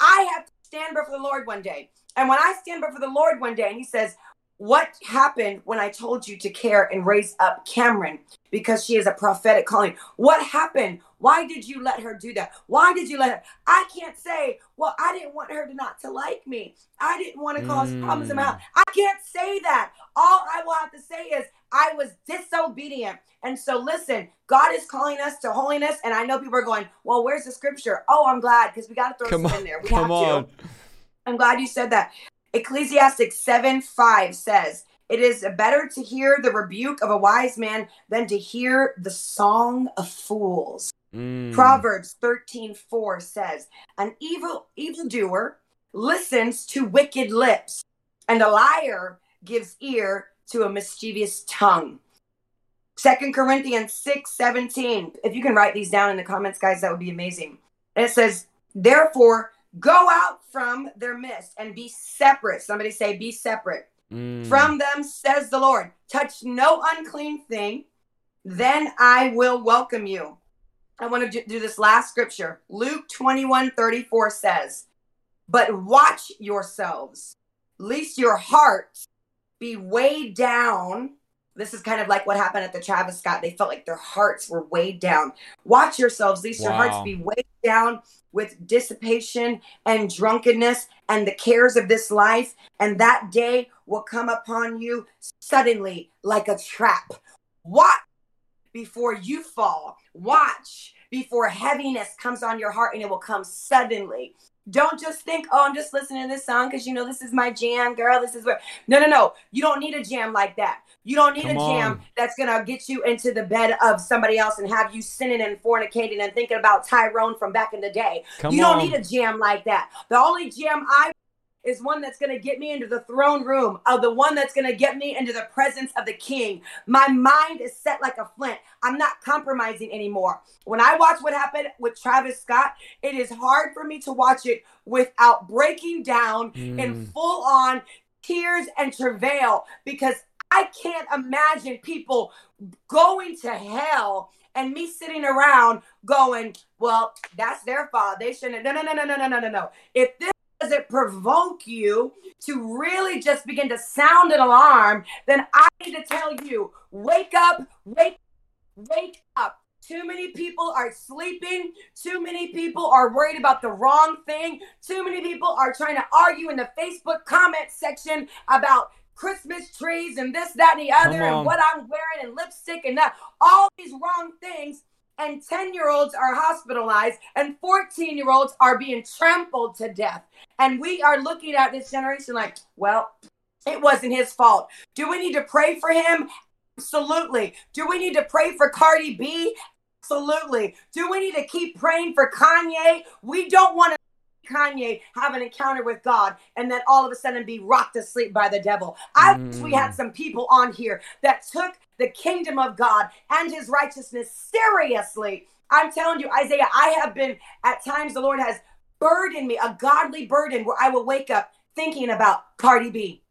I have to stand before the Lord one day. And when I stand before the Lord one day and he says, what happened when I told you to care and raise up Cameron because she is a prophetic calling? What happened? Why did you let her do that? Why did you let her? I can't say, well, I didn't want her to not to like me. I didn't want to cause mm. problems in my house. I can't say that. All I will have to say is I was disobedient. And so listen, God is calling us to holiness. And I know people are going, well, where's the scripture? Oh, I'm glad because we got to throw come some on, in there. We have on. to. I'm glad you said that. Ecclesiastes 7 5 says, It is better to hear the rebuke of a wise man than to hear the song of fools. Mm. Proverbs 13 4 says, An evil evildoer listens to wicked lips, and a liar gives ear to a mischievous tongue. Second Corinthians 6 17. If you can write these down in the comments, guys, that would be amazing. And it says, Therefore, Go out from their midst and be separate. Somebody say, be separate. Mm. From them, says the Lord. Touch no unclean thing, then I will welcome you. I want to do this last scripture. Luke 21 34 says, But watch yourselves, lest your hearts be weighed down this is kind of like what happened at the Travis Scott. They felt like their hearts were weighed down. Watch yourselves, lest wow. your hearts be weighed down with dissipation and drunkenness and the cares of this life. And that day will come upon you suddenly like a trap. Watch before you fall. Watch before heaviness comes on your heart and it will come suddenly. Don't just think, oh, I'm just listening to this song because you know this is my jam, girl. This is where. No, no, no. You don't need a jam like that. You don't need Come a jam on. that's gonna get you into the bed of somebody else and have you sinning and fornicating and thinking about Tyrone from back in the day. Come you don't on. need a jam like that. The only jam I is one that's going to get me into the throne room of the one that's going to get me into the presence of the king. My mind is set like a flint. I'm not compromising anymore. When I watch what happened with Travis Scott, it is hard for me to watch it without breaking down mm. in full on tears and travail because I can't imagine people going to hell and me sitting around going, well, that's their fault. They shouldn't. No, no, no, no, no, no, no, no. If this does it provoke you to really just begin to sound an alarm, then I need to tell you wake up, wake, wake up. Too many people are sleeping. Too many people are worried about the wrong thing. Too many people are trying to argue in the Facebook comment section about Christmas trees and this, that, and the other, and what I'm wearing and lipstick and that. All these wrong things and 10 year olds are hospitalized and 14 year olds are being trampled to death. And we are looking at this generation like, well, it wasn't his fault. Do we need to pray for him? Absolutely. Do we need to pray for Cardi B? Absolutely. Do we need to keep praying for Kanye? We don't want to Kanye have an encounter with God and then all of a sudden be rocked asleep by the devil. I mm. wish we had mm. some people on here that took the kingdom of God and his righteousness seriously. I'm telling you, Isaiah, I have been at times the Lord has burdened me, a godly burden where I will wake up thinking about Cardi B.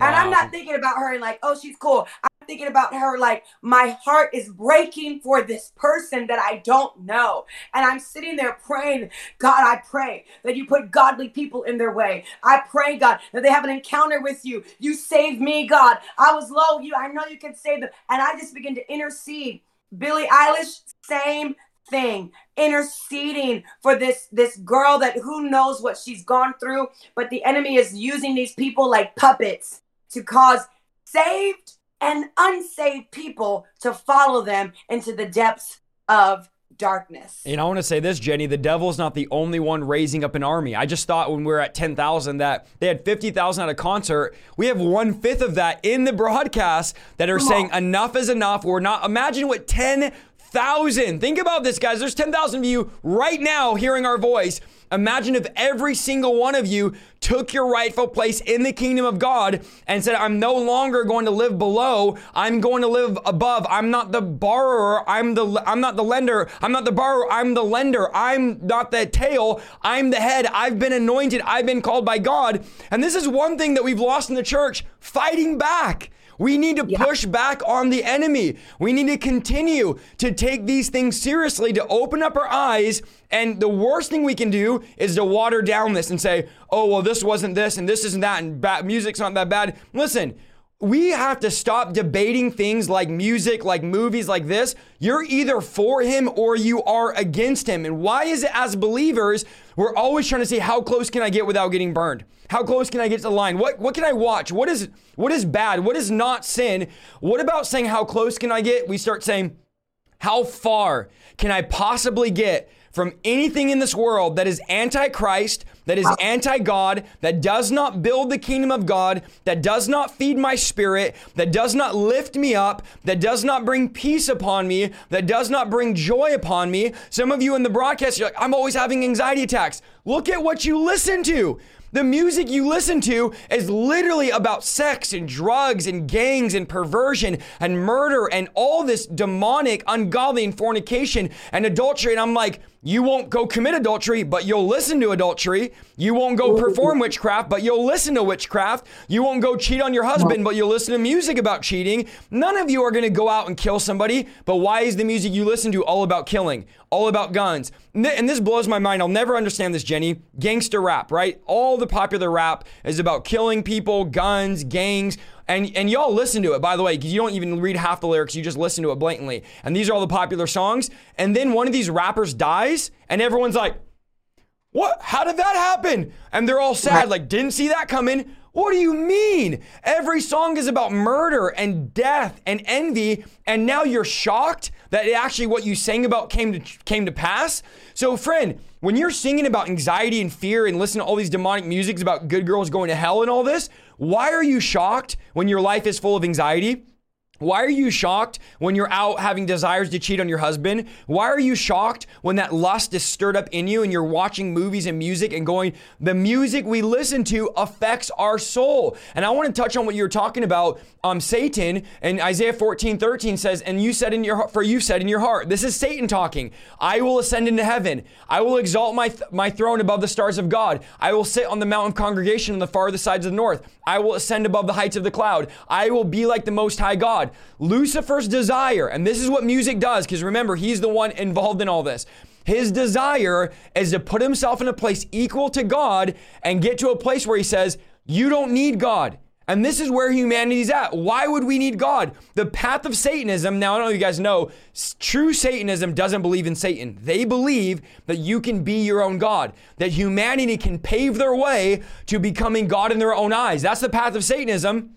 Wow. And I'm not thinking about her and like, oh, she's cool. Thinking about her like, my heart is breaking for this person that I don't know. And I'm sitting there praying, God, I pray that you put godly people in their way. I pray, God, that they have an encounter with you. You saved me, God. I was low. You, I know you can save them. And I just begin to intercede. Billie Eilish, same thing interceding for this this girl that who knows what she's gone through but the enemy is using these people like puppets to cause saved and unsaved people to follow them into the depths of darkness. And I want to say this, Jenny, the devil's not the only one raising up an army. I just thought when we were at 10,000 that they had 50,000 at a concert. We have one fifth of that in the broadcast that are Come saying on. enough is enough. We're not, imagine what 10,000, think about this, guys. There's 10,000 of you right now hearing our voice. Imagine if every single one of you took your rightful place in the kingdom of God and said, I'm no longer going to live below. I'm going to live above. I'm not the borrower. I'm the, I'm not the lender. I'm not the borrower. I'm the lender. I'm not the tail. I'm the head. I've been anointed. I've been called by God. And this is one thing that we've lost in the church fighting back. We need to yeah. push back on the enemy. We need to continue to take these things seriously, to open up our eyes. And the worst thing we can do is to water down this and say, oh, well, this wasn't this and this isn't that and bad, music's not that bad. Listen, we have to stop debating things like music, like movies like this. You're either for him or you are against him. And why is it as believers, we're always trying to see how close can I get without getting burned? How close can I get to the line? What, what can I watch? What is, what is bad? What is not sin? What about saying, how close can I get? We start saying, how far can I possibly get from anything in this world that is anti-Christ, that is anti-God, that does not build the kingdom of God, that does not feed my spirit, that does not lift me up, that does not bring peace upon me, that does not bring joy upon me. Some of you in the broadcast, you're like, I'm always having anxiety attacks. Look at what you listen to. The music you listen to is literally about sex and drugs and gangs and perversion and murder and all this demonic, ungodly and fornication and adultery. And I'm like, you won't go commit adultery, but you'll listen to adultery. You won't go perform witchcraft, but you'll listen to witchcraft. You won't go cheat on your husband, but you'll listen to music about cheating. None of you are going to go out and kill somebody, but why is the music you listen to all about killing, all about guns? And this blows my mind. I'll never understand this, Jenny. Gangster rap, right? All the popular rap is about killing people, guns, gangs. And, and y'all listen to it, by the way, because you don't even read half the lyrics, you just listen to it blatantly. And these are all the popular songs. And then one of these rappers dies, and everyone's like, what? How did that happen? And they're all sad, like, didn't see that coming. What do you mean? Every song is about murder and death and envy, and now you're shocked that actually what you sang about came to came to pass? So, friend, when you're singing about anxiety and fear and listening to all these demonic musics about good girls going to hell and all this, why are you shocked when your life is full of anxiety? Why are you shocked when you're out having desires to cheat on your husband? Why are you shocked when that lust is stirred up in you and you're watching movies and music and going, the music we listen to affects our soul? And I want to touch on what you were talking about. Um, Satan and Isaiah 14, 13 says, and you said in your heart, for you said in your heart, this is Satan talking. I will ascend into heaven. I will exalt my, th- my throne above the stars of God. I will sit on the mountain of congregation on the farthest sides of the north. I will ascend above the heights of the cloud. I will be like the most high God. Lucifer's desire, and this is what music does, because remember, he's the one involved in all this. His desire is to put himself in a place equal to God and get to a place where he says, You don't need God. And this is where humanity's at. Why would we need God? The path of Satanism, now I don't know if you guys know, true Satanism doesn't believe in Satan. They believe that you can be your own God, that humanity can pave their way to becoming God in their own eyes. That's the path of Satanism.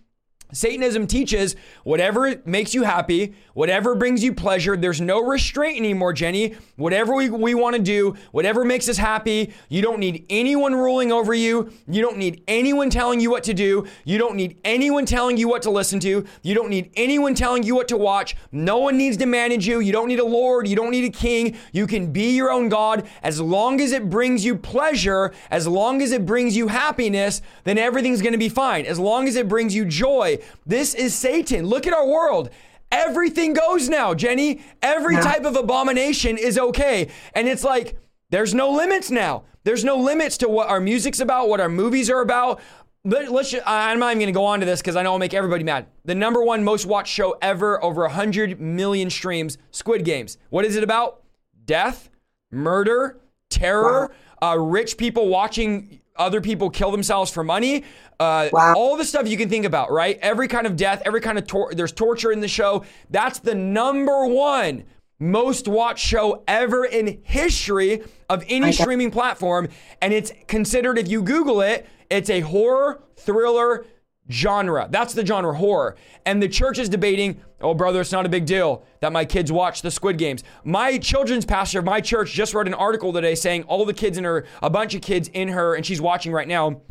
Satanism teaches whatever makes you happy, whatever brings you pleasure. There's no restraint anymore, Jenny. Whatever we, we want to do, whatever makes us happy. You don't need anyone ruling over you. You don't need anyone telling you what to do. You don't need anyone telling you what to listen to. You don't need anyone telling you what to watch. No one needs to manage you. You don't need a lord. You don't need a king. You can be your own God as long as it brings you pleasure, as long as it brings you happiness, then everything's going to be fine. As long as it brings you joy, this is Satan. Look at our world. Everything goes now, Jenny. Every yeah. type of abomination is okay. And it's like, there's no limits now. There's no limits to what our music's about, what our movies are about. Let, us just, I'm not even going to go on to this because I know I'll make everybody mad. The number one most watched show ever, over 100 million streams, Squid Games. What is it about? Death, murder, terror, wow. uh, rich people watching other people kill themselves for money. Uh, wow. All the stuff you can think about, right? Every kind of death, every kind of tor- there's torture in the show. That's the number one most watched show ever in history of any streaming platform, and it's considered if you Google it, it's a horror thriller genre. That's the genre horror. And the church is debating, oh, brother, it's not a big deal that my kids watch the Squid Games. My children's pastor of my church just wrote an article today saying all the kids in her, a bunch of kids in her, and she's watching right now.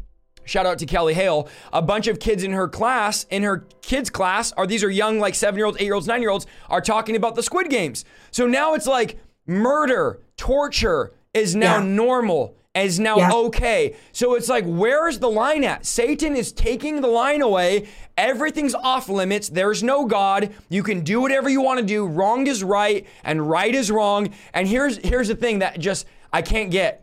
Shout out to Kelly Hale. A bunch of kids in her class, in her kids' class, are these are young, like seven year olds, eight year olds, nine year olds, are talking about the Squid Games. So now it's like murder, torture is now yeah. normal is now yeah. okay. So it's like, where's the line at? Satan is taking the line away. Everything's off limits. There's no God. You can do whatever you want to do. Wrong is right and right is wrong. And here's here's the thing that just I can't get.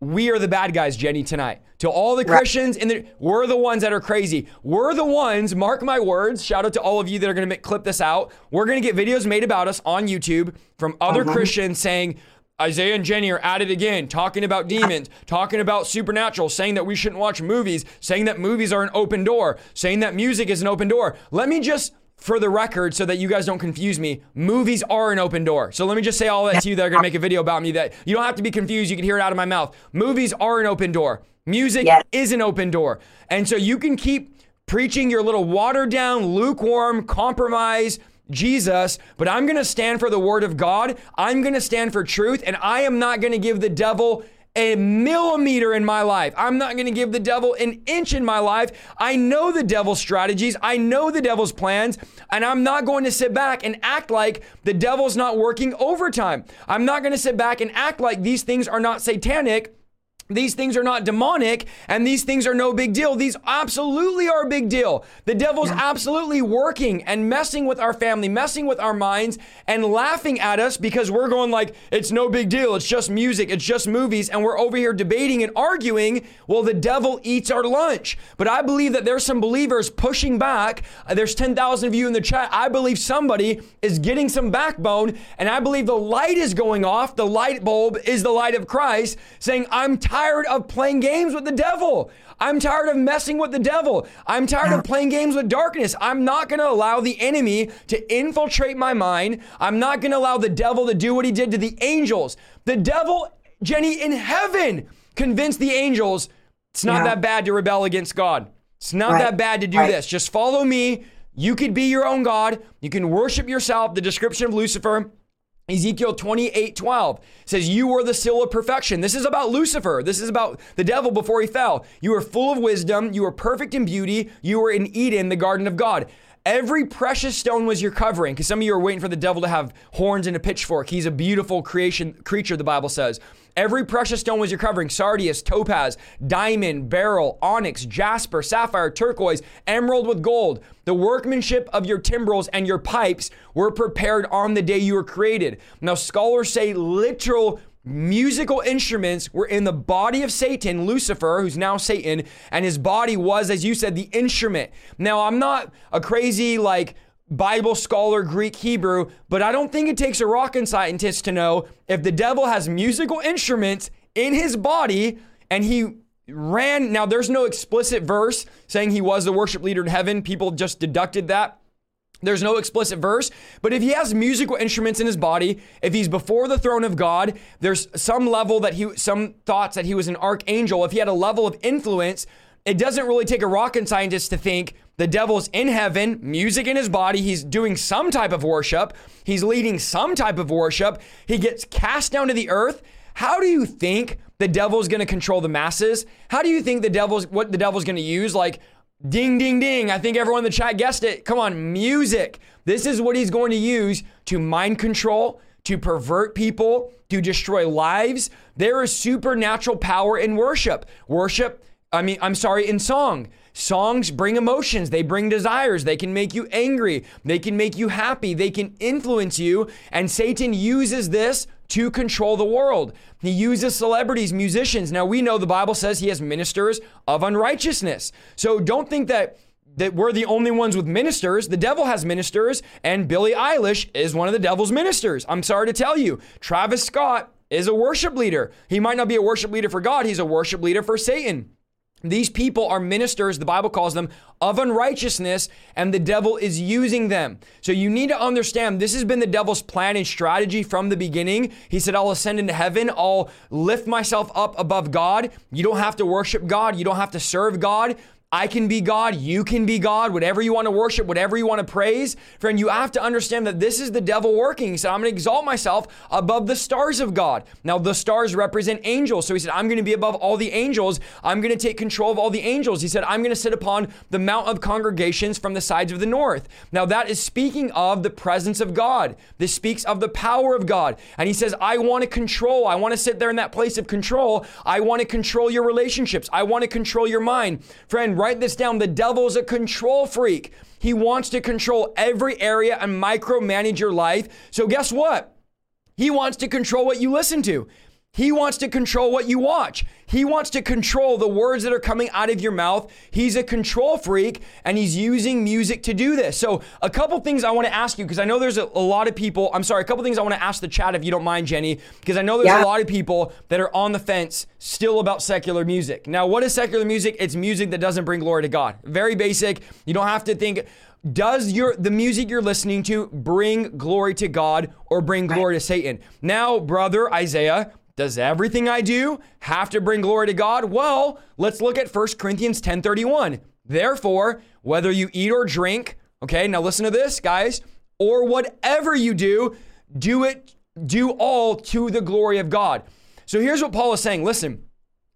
We are the bad guys, Jenny, tonight. To all the Christians, and the, we're the ones that are crazy. We're the ones, mark my words, shout out to all of you that are going to make, clip this out. We're going to get videos made about us on YouTube from other uh-huh. Christians saying, Isaiah and Jenny are at it again, talking about demons, talking about supernatural, saying that we shouldn't watch movies, saying that movies are an open door, saying that music is an open door. Let me just, for the record, so that you guys don't confuse me, movies are an open door. So let me just say all that to you that are gonna make a video about me that you don't have to be confused. You can hear it out of my mouth. Movies are an open door. Music yes. is an open door. And so you can keep preaching your little watered down, lukewarm, compromise, Jesus, but I'm going to stand for the word of God. I'm going to stand for truth, and I am not going to give the devil a millimeter in my life. I'm not going to give the devil an inch in my life. I know the devil's strategies. I know the devil's plans, and I'm not going to sit back and act like the devil's not working overtime. I'm not going to sit back and act like these things are not satanic these things are not demonic and these things are no big deal. These absolutely are a big deal. The devil's yeah. absolutely working and messing with our family, messing with our minds and laughing at us because we're going like, it's no big deal. It's just music. It's just movies. And we're over here debating and arguing. Well, the devil eats our lunch. But I believe that there's some believers pushing back. Uh, there's 10,000 of you in the chat. I believe somebody is getting some backbone and I believe the light is going off. The light bulb is the light of Christ saying, I'm tired tired of playing games with the devil. I'm tired of messing with the devil. I'm tired of playing games with darkness. I'm not going to allow the enemy to infiltrate my mind. I'm not going to allow the devil to do what he did to the angels. The devil, Jenny, in heaven, convinced the angels it's not yeah. that bad to rebel against God. It's not right. that bad to do right. this. Just follow me. You could be your own God. You can worship yourself. The description of Lucifer Ezekiel 28 12 says, You were the seal of perfection. This is about Lucifer. This is about the devil before he fell. You were full of wisdom. You were perfect in beauty. You were in Eden, the garden of God. Every precious stone was your covering, because some of you are waiting for the devil to have horns and a pitchfork. He's a beautiful creation creature, the Bible says. Every precious stone was your covering sardius, topaz, diamond, beryl, onyx, jasper, sapphire, turquoise, emerald with gold. The workmanship of your timbrels and your pipes were prepared on the day you were created. Now, scholars say literal musical instruments were in the body of Satan, Lucifer, who's now Satan, and his body was, as you said, the instrument. Now, I'm not a crazy, like, Bible scholar, Greek, Hebrew, but I don't think it takes a rocket scientist to know if the devil has musical instruments in his body and he ran. Now, there's no explicit verse saying he was the worship leader in heaven. People just deducted that. There's no explicit verse, but if he has musical instruments in his body, if he's before the throne of God, there's some level that he, some thoughts that he was an archangel. If he had a level of influence, it doesn't really take a rocket scientist to think the devil's in heaven, music in his body. He's doing some type of worship. He's leading some type of worship. He gets cast down to the earth. How do you think the devil's going to control the masses? How do you think the devil's what the devil's going to use? Like ding ding ding. I think everyone in the chat guessed it. Come on, music. This is what he's going to use to mind control, to pervert people, to destroy lives. There is supernatural power in worship. Worship, I mean, I'm sorry, in song. Songs bring emotions, they bring desires, they can make you angry, they can make you happy, they can influence you. And Satan uses this to control the world. He uses celebrities, musicians. Now we know the Bible says he has ministers of unrighteousness. So don't think that that we're the only ones with ministers. The devil has ministers, and Billie Eilish is one of the devil's ministers. I'm sorry to tell you. Travis Scott is a worship leader. He might not be a worship leader for God, he's a worship leader for Satan. These people are ministers, the Bible calls them, of unrighteousness, and the devil is using them. So you need to understand this has been the devil's plan and strategy from the beginning. He said, I'll ascend into heaven, I'll lift myself up above God. You don't have to worship God, you don't have to serve God. I can be God, you can be God, whatever you want to worship, whatever you want to praise. Friend, you have to understand that this is the devil working. He said, I'm going to exalt myself above the stars of God. Now, the stars represent angels. So he said, I'm going to be above all the angels. I'm going to take control of all the angels. He said, I'm going to sit upon the mount of congregations from the sides of the north. Now, that is speaking of the presence of God. This speaks of the power of God. And he says, I want to control. I want to sit there in that place of control. I want to control your relationships. I want to control your mind. Friend, write this down. The devil's a control freak. He wants to control every area and micromanage your life. So, guess what? He wants to control what you listen to. He wants to control what you watch. He wants to control the words that are coming out of your mouth. He's a control freak and he's using music to do this. So, a couple things I want to ask you because I know there's a, a, lot of people. I'm sorry, a couple things I want to ask the chat if you don't mind, Jenny, because I know there's yeah. a lot of people that are on the fence still about secular music. Now, what is secular music? It's music that doesn't bring glory to God. Very basic. You don't have to think does your the music you're listening to bring glory to God or bring glory to Satan? Now, brother Isaiah, does everything I do have to bring glory to God? Well, let's look at 1 Corinthians 10:31. Therefore, whether you eat or drink, okay, now listen to this, guys, or whatever you do, do it do all to the glory of God. So here's what Paul is saying. Listen,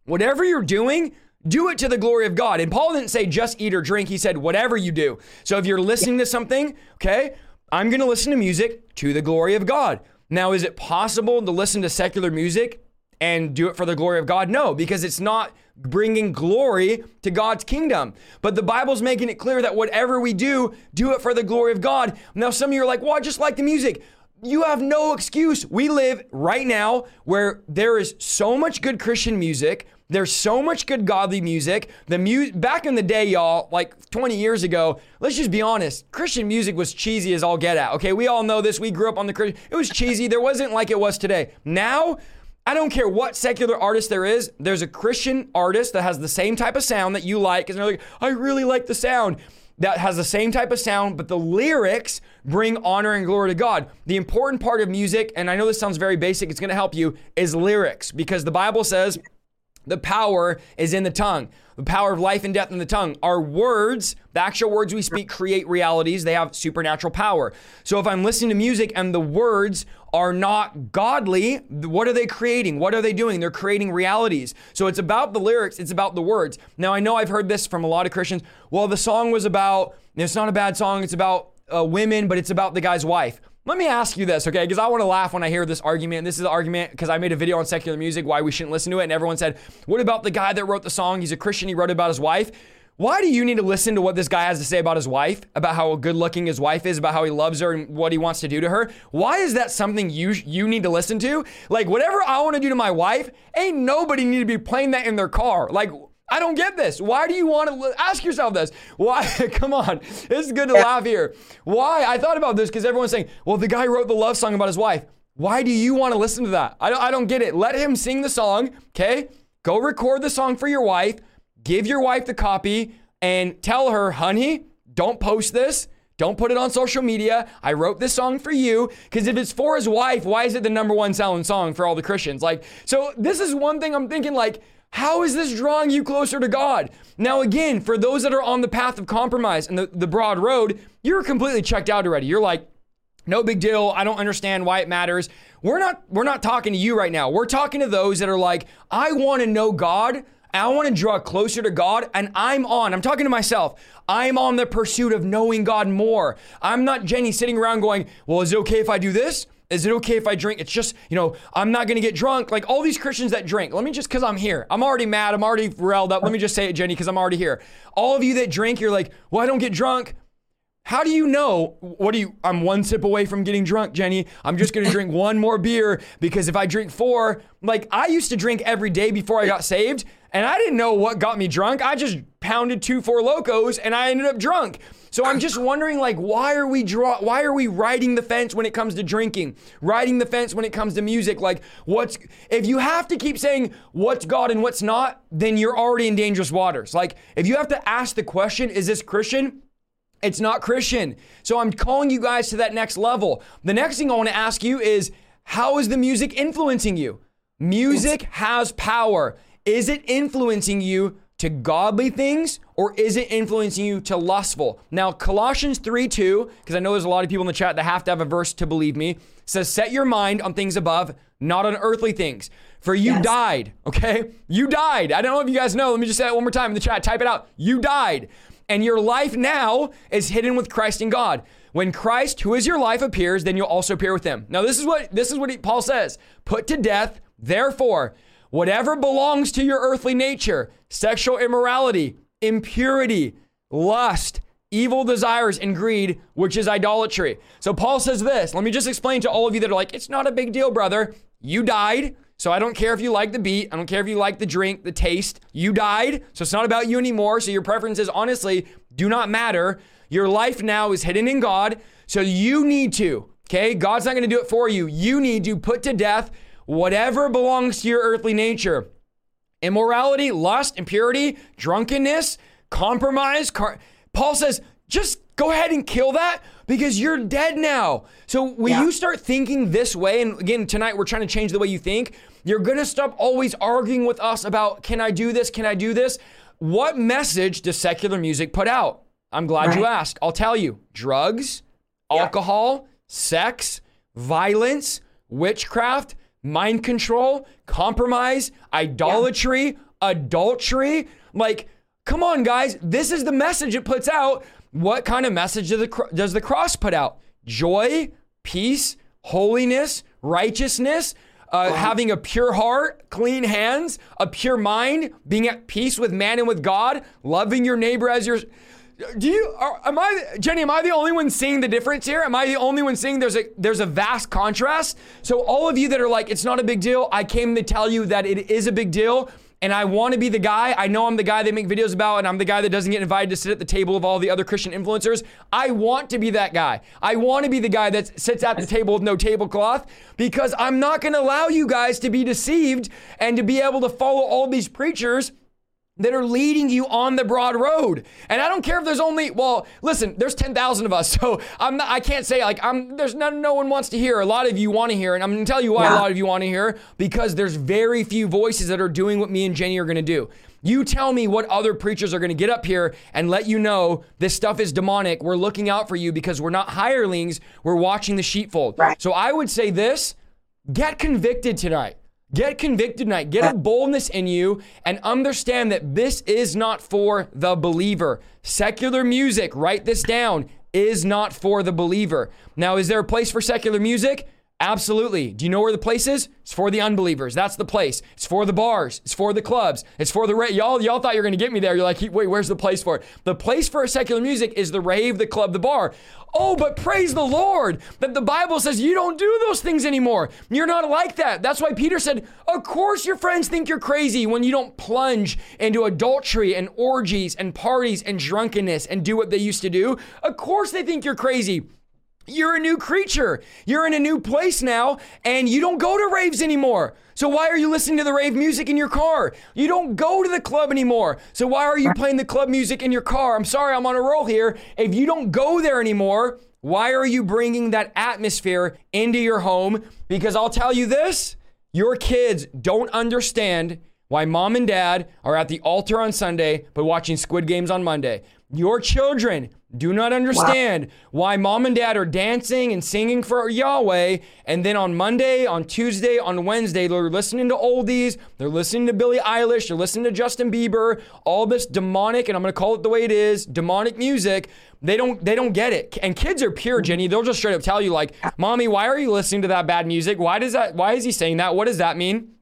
whatever you're doing, do it to the glory of God. And Paul didn't say just eat or drink. He said whatever you do. So if you're listening to something, okay, I'm going to listen to music to the glory of God. Now, is it possible to listen to secular music and do it for the glory of God? No, because it's not bringing glory to God's kingdom. But the Bible's making it clear that whatever we do, do it for the glory of God. Now, some of you are like, well, I just like the music. You have no excuse. We live right now where there is so much good Christian music there's so much good godly music. The mu- back in the day, y'all, like 20 years ago, let's just be honest, Christian music was cheesy as all get out. Okay, we all know this. We grew up on the Christian. It was cheesy. There wasn't like it was today. Now, I don't care what secular artist there is. There's a Christian artist that has the same type of sound that you like, and they're like, I really like the sound. That has the same type of sound, but the lyrics bring honor and glory to God. The important part of music, and I know this sounds very basic, it's gonna help you, is lyrics because the Bible says the power is in the tongue. The power of life and death in the tongue. Our words, the actual words we speak, create realities. They have supernatural power. So if I'm listening to music and the words are not godly, what are they creating? What are they doing? They're creating realities. So it's about the lyrics, it's about the words. Now, I know I've heard this from a lot of Christians. Well, the song was about, it's not a bad song, it's about uh, women, but it's about the guy's wife. Let me ask you this, okay? Because I want to laugh when I hear this argument. This is an argument because I made a video on secular music, why we shouldn't listen to it. And everyone said, What about the guy that wrote the song? He's a Christian, he wrote about his wife. Why do you need to listen to what this guy has to say about his wife, about how good looking his wife is, about how he loves her and what he wants to do to her? Why is that something you you need to listen to? Like whatever I want to do to my wife, ain't nobody need to be playing that in their car. Like I don't get this. Why do you want to ask yourself this? Why? Come on. It's good to laugh here. Why? I thought about this because everyone's saying, well, the guy wrote the love song about his wife. Why do you want to listen to that? I don't, I don't get it. Let him sing the song, okay? Go record the song for your wife, give your wife the copy, and tell her, honey, don't post this. Don't put it on social media. I wrote this song for you. Because if it's for his wife, why is it the number one selling song for all the Christians? Like, so this is one thing I'm thinking, like, how is this drawing you closer to God? Now, again, for those that are on the path of compromise and the, the broad road, you're completely checked out already. You're like, no big deal. I don't understand why it matters. We're not we're not talking to you right now. We're talking to those that are like, I want to know God. I want to draw closer to God, and I'm on. I'm talking to myself. I'm on the pursuit of knowing God more. I'm not Jenny sitting around going, Well, is it okay if I do this? Is it okay if I drink? It's just, you know, I'm not going to get drunk. Like all these Christians that drink. Let me just, because I'm here. I'm already mad. I'm already riled up. Let me just say it, Jenny, because I'm already here. All of you that drink, you're like, well, I don't get drunk. How do you know? What do you? I'm one sip away from getting drunk, Jenny. I'm just gonna drink one more beer because if I drink four, like I used to drink every day before I got saved, and I didn't know what got me drunk. I just pounded two Four Lokos and I ended up drunk. So I'm just wondering, like, why are we draw? Why are we riding the fence when it comes to drinking? Riding the fence when it comes to music? Like, what's if you have to keep saying what's God and what's not, then you're already in dangerous waters. Like, if you have to ask the question, is this Christian? It's not Christian. So I'm calling you guys to that next level. The next thing I want to ask you is, how is the music influencing you? Music has power. Is it influencing you to godly things or is it influencing you to lustful? Now, Colossians 3 2, because I know there's a lot of people in the chat that have to have a verse to believe me, says, Set your mind on things above, not on earthly things. For you yes. died, okay? You died. I don't know if you guys know. Let me just say it one more time in the chat. Type it out. You died. And your life now is hidden with Christ in God. When Christ, who is your life, appears, then you'll also appear with him. Now, this is what this is what he, Paul says. Put to death, therefore, Whatever belongs to your earthly nature sexual immorality, impurity, lust, evil desires, and greed, which is idolatry. So Paul says this. Let me just explain to all of you that are like, it's not a big deal, brother. You died. So I don't care if you like the beat. I don't care if you like the drink, the taste. You died. So it's not about you anymore. So your preferences, honestly, do not matter. Your life now is hidden in God. So you need to, okay? God's not going to do it for you. You need to put to death whatever belongs to your earthly nature immorality, lust, impurity, drunkenness, compromise. Car- Paul says, just go ahead and kill that because you're dead now. So when yeah. you start thinking this way, and again, tonight we're trying to change the way you think, you're going to stop always arguing with us about, can I do this? Can I do this? What message does secular music put out? I'm glad right. you asked. I'll tell you drugs, yeah. alcohol, sex, violence, witchcraft, mind control, compromise, idolatry, yeah. adultery. Like, come on, guys. This is the message it puts out. What kind of message does the, does the cross put out? Joy, peace, holiness, righteousness, uh, having a pure heart, clean hands, a pure mind, being at peace with man and with God, loving your neighbor as your do you are, am I Jenny? Am I the only one seeing the difference here? Am I the only one seeing there's a there's a vast contrast? So all of you that are like, it's not a big deal. I came to tell you that it is a big deal. and I want to be the guy. I know I'm the guy they make videos about, and I'm the guy that doesn't get invited to sit at the table of all the other Christian influencers. I want to be that guy. I want to be the guy that sits at the table with no tablecloth because I'm not going to allow you guys to be deceived and to be able to follow all these preachers that are leading you on the broad road. And I don't care if there's only well, listen, there's 10,000 of us. So I'm not I can't say like I'm there's no no one wants to hear. A lot of you want to hear and I'm going to tell you why yeah. a lot of you want to hear because there's very few voices that are doing what me and Jenny are going to do. You tell me what other preachers are going to get up here and let you know this stuff is demonic. We're looking out for you because we're not hirelings. We're watching the sheepfold. Right. So I would say this, get convicted tonight. Get convicted tonight. Get a uh, boldness in you and understand that this is not for the believer. Secular music, write this down, is not for the believer. Now, is there a place for secular music? Absolutely. Do you know where the place is? It's for the unbelievers. That's the place. It's for the bars. It's for the clubs. It's for the ra- y'all. Y'all thought you were gonna get me there. You're like, wait, where's the place for it? The place for secular music is the rave, the club, the bar. Oh, but praise the Lord that the Bible says you don't do those things anymore. You're not like that. That's why Peter said, of course your friends think you're crazy when you don't plunge into adultery and orgies and parties and drunkenness and do what they used to do. Of course they think you're crazy. You're a new creature. You're in a new place now, and you don't go to raves anymore. So why are you listening to the rave music in your car? You don't go to the club anymore. So why are you playing the club music in your car? I'm sorry, I'm on a roll here. If you don't go there anymore, why are you bringing that atmosphere into your home? Because I'll tell you this your kids don't understand why mom and dad are at the altar on Sunday but watching Squid Games on Monday. Your children do not understand wow. why mom and dad are dancing and singing for Yahweh. And then on Monday, on Tuesday, on Wednesday, they're listening to oldies. They're listening to Billie Eilish. They're listening to Justin Bieber. All this demonic, and I'm going to call it the way it is, demonic music. They don't, they don't get it. And kids are pure, Jenny. They'll just straight up tell you, like, "Mommy, why are you listening to that bad music? Why does that? Why is he saying that? What does that mean?"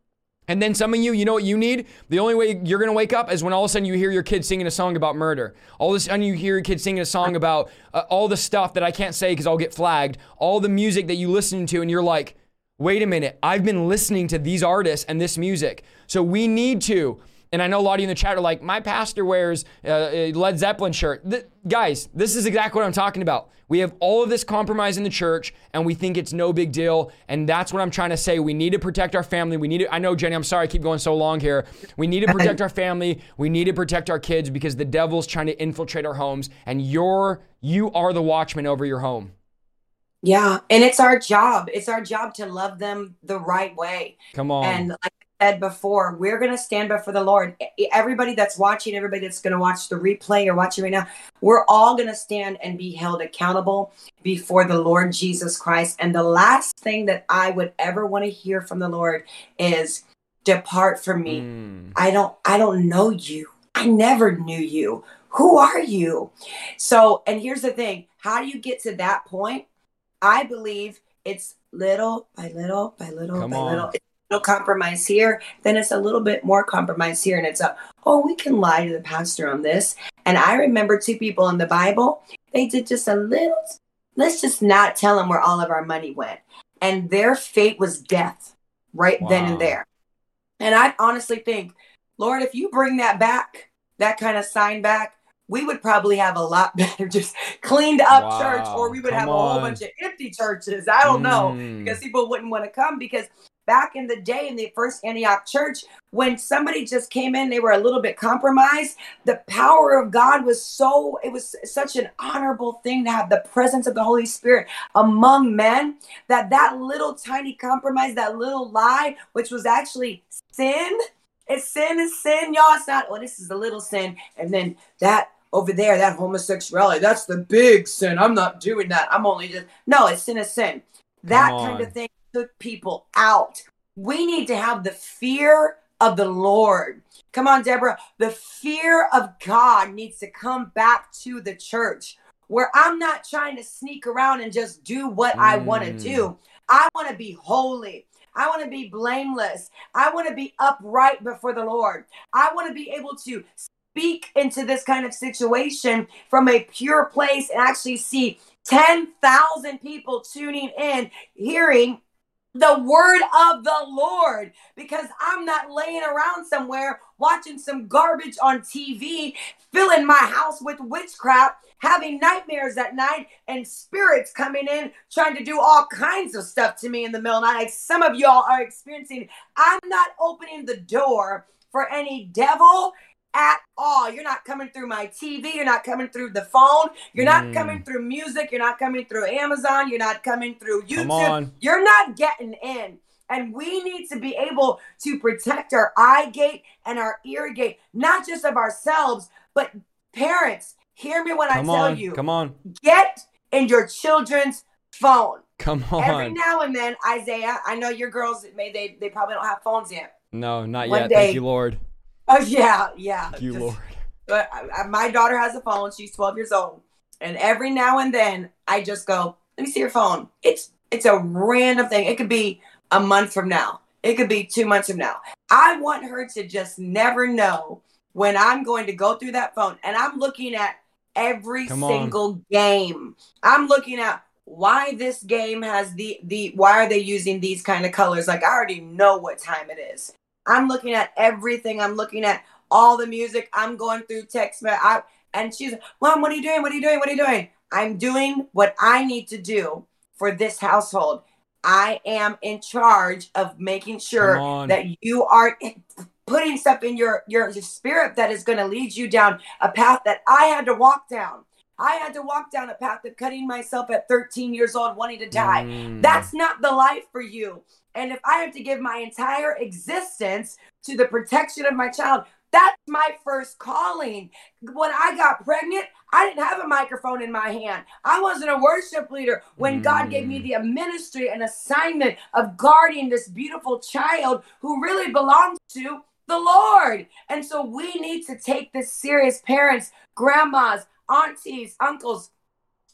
And then some of you, you know what you need? The only way you're gonna wake up is when all of a sudden you hear your kid singing a song about murder. All of a sudden you hear your kid singing a song about uh, all the stuff that I can't say because I'll get flagged. All the music that you listen to, and you're like, wait a minute, I've been listening to these artists and this music. So we need to and I know a lot of you in the chat are like, my pastor wears uh, a Led Zeppelin shirt. The, guys, this is exactly what I'm talking about. We have all of this compromise in the church, and we think it's no big deal. And that's what I'm trying to say. We need to protect our family. We need to, I know, Jenny, I'm sorry I keep going so long here. We need to protect our family. We need to protect our kids because the devil's trying to infiltrate our homes, and you're, you are the watchman over your home. Yeah, and it's our job. It's our job to love them the right way. Come on. And like said before, we're going to stand before the Lord. Everybody that's watching, everybody that's going to watch the replay or watching right now, we're all going to stand and be held accountable before the Lord Jesus Christ. And the last thing that I would ever want to hear from the Lord is depart from me. Mm. I don't I don't know you. I never knew you. Who are you? So, and here's the thing, how do you get to that point? I believe it's little by little by little Come by on. little compromise here, then it's a little bit more compromise here. And it's a, oh, we can lie to the pastor on this. And I remember two people in the Bible, they did just a little, let's just not tell them where all of our money went. And their fate was death right wow. then and there. And I honestly think, Lord, if you bring that back, that kind of sign back, we would probably have a lot better just cleaned up wow. church or we would have a whole bunch of empty churches i don't mm. know because people wouldn't want to come because back in the day in the first Antioch church, when somebody just came in, they were a little bit compromised. The power of God was so, it was such an honorable thing to have the presence of the Holy Spirit among men that that little tiny compromise, that little lie, which was actually sin, it's sin is sin, y'all. It's not, oh, this is a little sin. And then that over there, that homosexuality, that's the big sin. I'm not doing that. I'm only just, no, it's sin is sin. That kind of thing took people out. We need to have the fear of the Lord. Come on, Deborah. The fear of God needs to come back to the church where I'm not trying to sneak around and just do what mm. I want to do. I want to be holy. I want to be blameless. I want to be upright before the Lord. I want to be able to speak into this kind of situation from a pure place and actually see 10,000 people tuning in, hearing the word of the Lord because I'm not laying around somewhere watching some garbage on TV, filling my house with witchcraft, having nightmares at night, and spirits coming in trying to do all kinds of stuff to me in the middle of the night. Like some of y'all are experiencing. I'm not opening the door for any devil at all. You're not coming through my TV. You're not coming through the phone. You're not Mm. coming through music. You're not coming through Amazon. You're not coming through Come YouTube. on. You're not getting in. And we need to be able to protect our eye gate and our ear gate, not just of ourselves, but parents. Hear me when Come I tell on. you Come on. get in your children's phone. Come on. Every now and then, Isaiah, I know your girls, may they, they probably don't have phones yet. No, not One yet. day- Thank you, Lord. Oh, yeah, yeah. Thank you, Just- Lord. but I, I- my daughter has a phone. She's 12 years old, and every now and then I just go, "Let me see your phone." It's it's a random thing. It could be a month from now. It could be two months from now. I want her to just never know when I'm going to go through that phone, and I'm looking at every Come on. single game. I'm looking at why this game has the the why are they using these kind of colors? Like I already know what time it is. I'm looking at everything. I'm looking at all the music. I'm going through text. I, and she's, Mom, what are you doing? What are you doing? What are you doing? I'm doing what I need to do for this household. I am in charge of making sure that you are putting stuff in your, your, your spirit that is going to lead you down a path that I had to walk down. I had to walk down a path of cutting myself at 13 years old, wanting to die. Mm. That's not the life for you. And if I have to give my entire existence to the protection of my child, that's my first calling. When I got pregnant, I didn't have a microphone in my hand. I wasn't a worship leader. When God gave me mm. the ministry and assignment of guarding this beautiful child who really belongs to the Lord. And so we need to take this serious, parents, grandmas, aunties, uncles,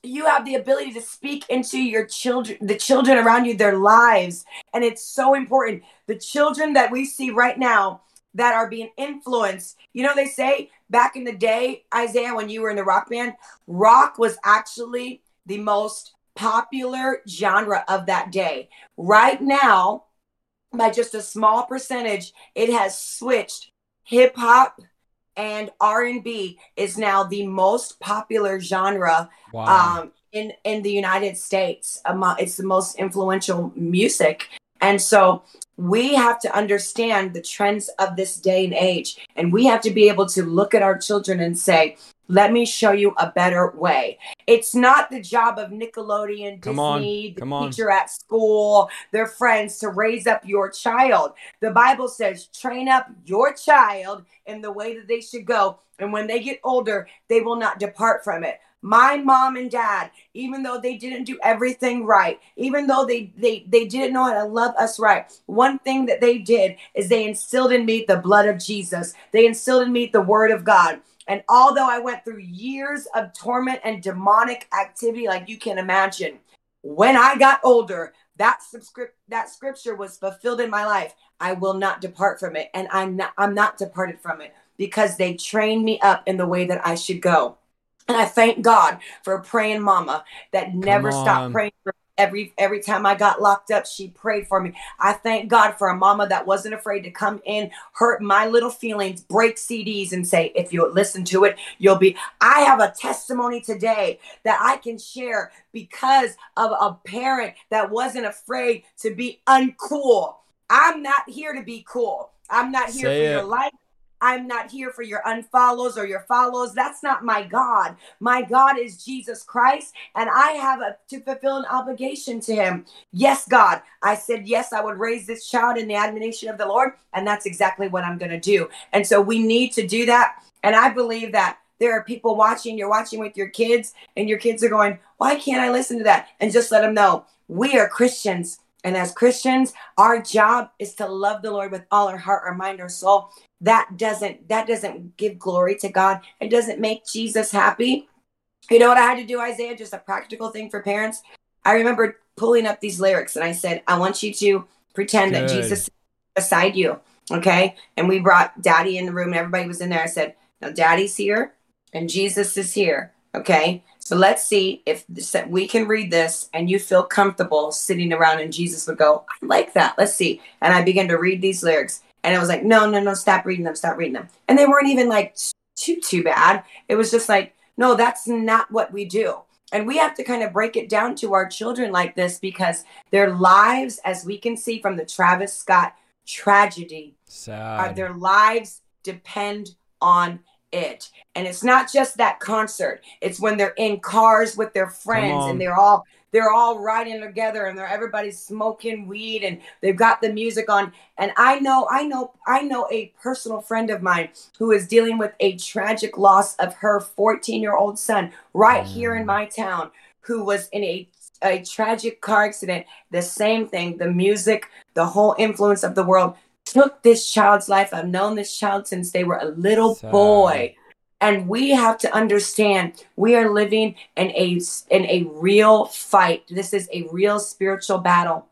you have the ability to speak into your children the children around you their lives. And it's so important. The children that we see right now that are being influenced you know they say back in the day isaiah when you were in the rock band rock was actually the most popular genre of that day. Right now by just a small percentage it has switched hip hop and R&B is now the most popular genre wow. um, in in the United States. It's the most influential music, and so we have to understand the trends of this day and age, and we have to be able to look at our children and say. Let me show you a better way. It's not the job of Nickelodeon, Come on, Disney, the on. teacher at school, their friends to raise up your child. The Bible says, train up your child in the way that they should go. And when they get older, they will not depart from it my mom and dad even though they didn't do everything right even though they they they didn't know how to love us right one thing that they did is they instilled in me the blood of jesus they instilled in me the word of god and although i went through years of torment and demonic activity like you can imagine when i got older that subscript that scripture was fulfilled in my life i will not depart from it and i'm not i'm not departed from it because they trained me up in the way that i should go and I thank God for a praying mama that never stopped praying for me. Every every time I got locked up, she prayed for me. I thank God for a mama that wasn't afraid to come in, hurt my little feelings, break CDs and say, if you listen to it, you'll be. I have a testimony today that I can share because of a parent that wasn't afraid to be uncool. I'm not here to be cool. I'm not here Say for your life. I'm not here for your unfollows or your follows. That's not my God. My God is Jesus Christ, and I have a, to fulfill an obligation to Him. Yes, God. I said, yes, I would raise this child in the admonition of the Lord, and that's exactly what I'm going to do. And so we need to do that. And I believe that there are people watching, you're watching with your kids, and your kids are going, why can't I listen to that? And just let them know we are Christians. And as Christians, our job is to love the Lord with all our heart, our mind, our soul. That doesn't that doesn't give glory to God. It doesn't make Jesus happy. You know what I had to do, Isaiah? Just a practical thing for parents. I remember pulling up these lyrics and I said, I want you to pretend that Jesus is beside you. Okay. And we brought daddy in the room and everybody was in there. I said, Now daddy's here and Jesus is here. Okay. So let's see if this, we can read this and you feel comfortable sitting around and Jesus would go, I like that. Let's see. And I began to read these lyrics and it was like, no, no, no, stop reading them, stop reading them. And they weren't even like too, too bad. It was just like, no, that's not what we do. And we have to kind of break it down to our children like this because their lives, as we can see from the Travis Scott tragedy, Sad. Are, their lives depend on it. And it's not just that concert. It's when they're in cars with their friends and they're all they're all riding together and they're everybody's smoking weed and they've got the music on. And I know, I know, I know a personal friend of mine who is dealing with a tragic loss of her 14-year-old son right here in mm. my town, who was in a a tragic car accident. The same thing, the music, the whole influence of the world took this child's life. I've known this child since they were a little Sad. boy. And we have to understand we are living in a in a real fight. This is a real spiritual battle.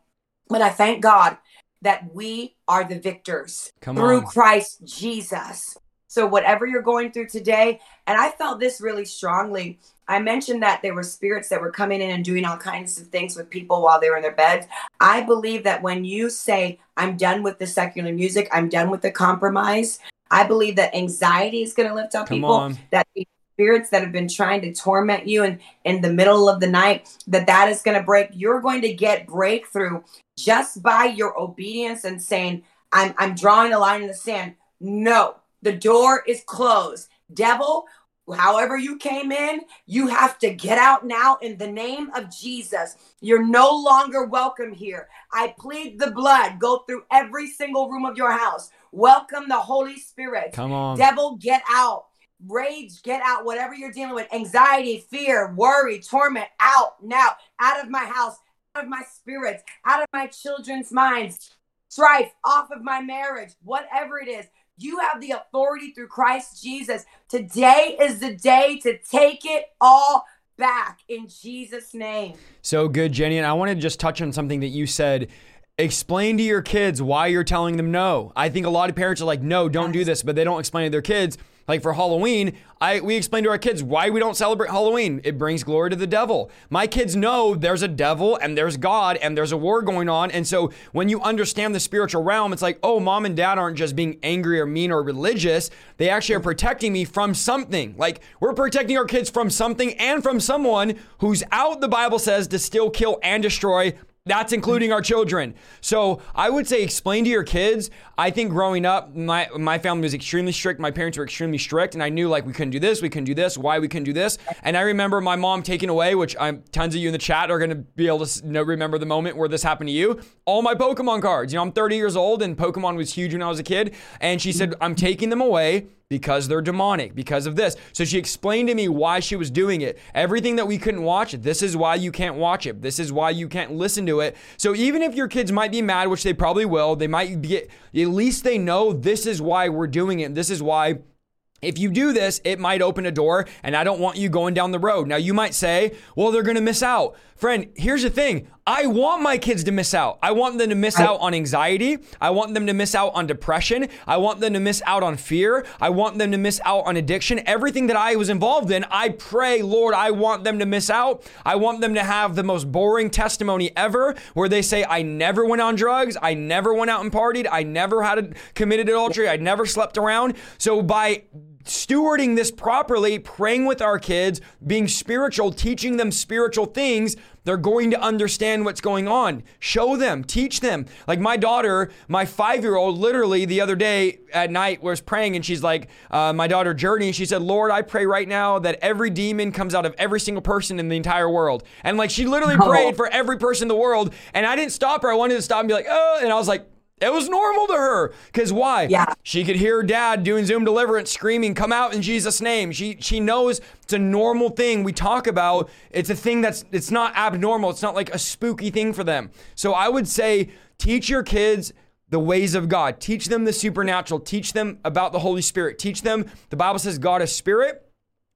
But I thank God that we are the victors Come through on. Christ Jesus. So whatever you're going through today, and I felt this really strongly I mentioned that there were spirits that were coming in and doing all kinds of things with people while they were in their beds. I believe that when you say, I'm done with the secular music, I'm done with the compromise, I believe that anxiety is going to lift up Come people, on. that spirits that have been trying to torment you and in the middle of the night, that that is going to break. You're going to get breakthrough just by your obedience and saying, I'm, I'm drawing a line in the sand. No, the door is closed. Devil, however you came in, you have to get out now in the name of Jesus. You're no longer welcome here. I plead the blood. Go through every single room of your house. Welcome the Holy Spirit. Come on. Devil, get out. Rage, get out. Whatever you're dealing with, anxiety, fear, worry, torment, out now. Out of my house, out of my spirits, out of my children's minds. Strife, off of my marriage, whatever it is you have the authority through Christ Jesus. Today is the day to take it all back in Jesus' name. So good, Jenny. And I want to just touch on something that you said. Explain to your kids why you're telling them no. I think a lot of parents are like, no, don't do this, but they don't explain to their kids. Like for Halloween, I we explain to our kids why we don't celebrate Halloween. It brings glory to the devil. My kids know there's a devil and there's God and there's a war going on. And so when you understand the spiritual realm, it's like, oh, mom and dad aren't just being angry or mean or religious. They actually are protecting me from something. Like we're protecting our kids from something and from someone who's out, the Bible says, to still kill and destroy that's including our children. So I would say explain to your kids. I think growing up, my my family was extremely strict. My parents were extremely strict, and I knew like we couldn't do this, we couldn't do this, why we couldn't do this. And I remember my mom taking away, which I'm tons of you in the chat are gonna be able to know, remember the moment where this happened to you. All my Pokemon cards. You know, I'm 30 years old, and Pokemon was huge when I was a kid. And she said, I'm taking them away because they're demonic, because of this. So she explained to me why she was doing it. Everything that we couldn't watch, this is why you can't watch it. This is why you can't listen to it. So even if your kids might be mad, which they probably will, they might be, at least they know this is why we're doing it. This is why if you do this, it might open a door, and I don't want you going down the road. Now, you might say, well, they're gonna miss out. Friend, here's the thing I want my kids to miss out. I want them to miss out on anxiety. I want them to miss out on depression. I want them to miss out on fear. I want them to miss out on addiction. Everything that I was involved in, I pray, Lord, I want them to miss out. I want them to have the most boring testimony ever where they say, I never went on drugs. I never went out and partied. I never had a, committed adultery. I never slept around. So by stewarding this properly, praying with our kids, being spiritual, teaching them spiritual things, they're going to understand what's going on. Show them, teach them. Like my daughter, my five year old, literally the other day at night was praying and she's like, uh, my daughter Journey, she said, Lord, I pray right now that every demon comes out of every single person in the entire world. And like she literally oh. prayed for every person in the world. And I didn't stop her. I wanted to stop and be like, oh, and I was like, it was normal to her. Because why? Yeah. She could hear dad doing Zoom deliverance screaming, come out in Jesus' name. She she knows it's a normal thing we talk about. It's a thing that's it's not abnormal. It's not like a spooky thing for them. So I would say teach your kids the ways of God. Teach them the supernatural. Teach them about the Holy Spirit. Teach them the Bible says God is spirit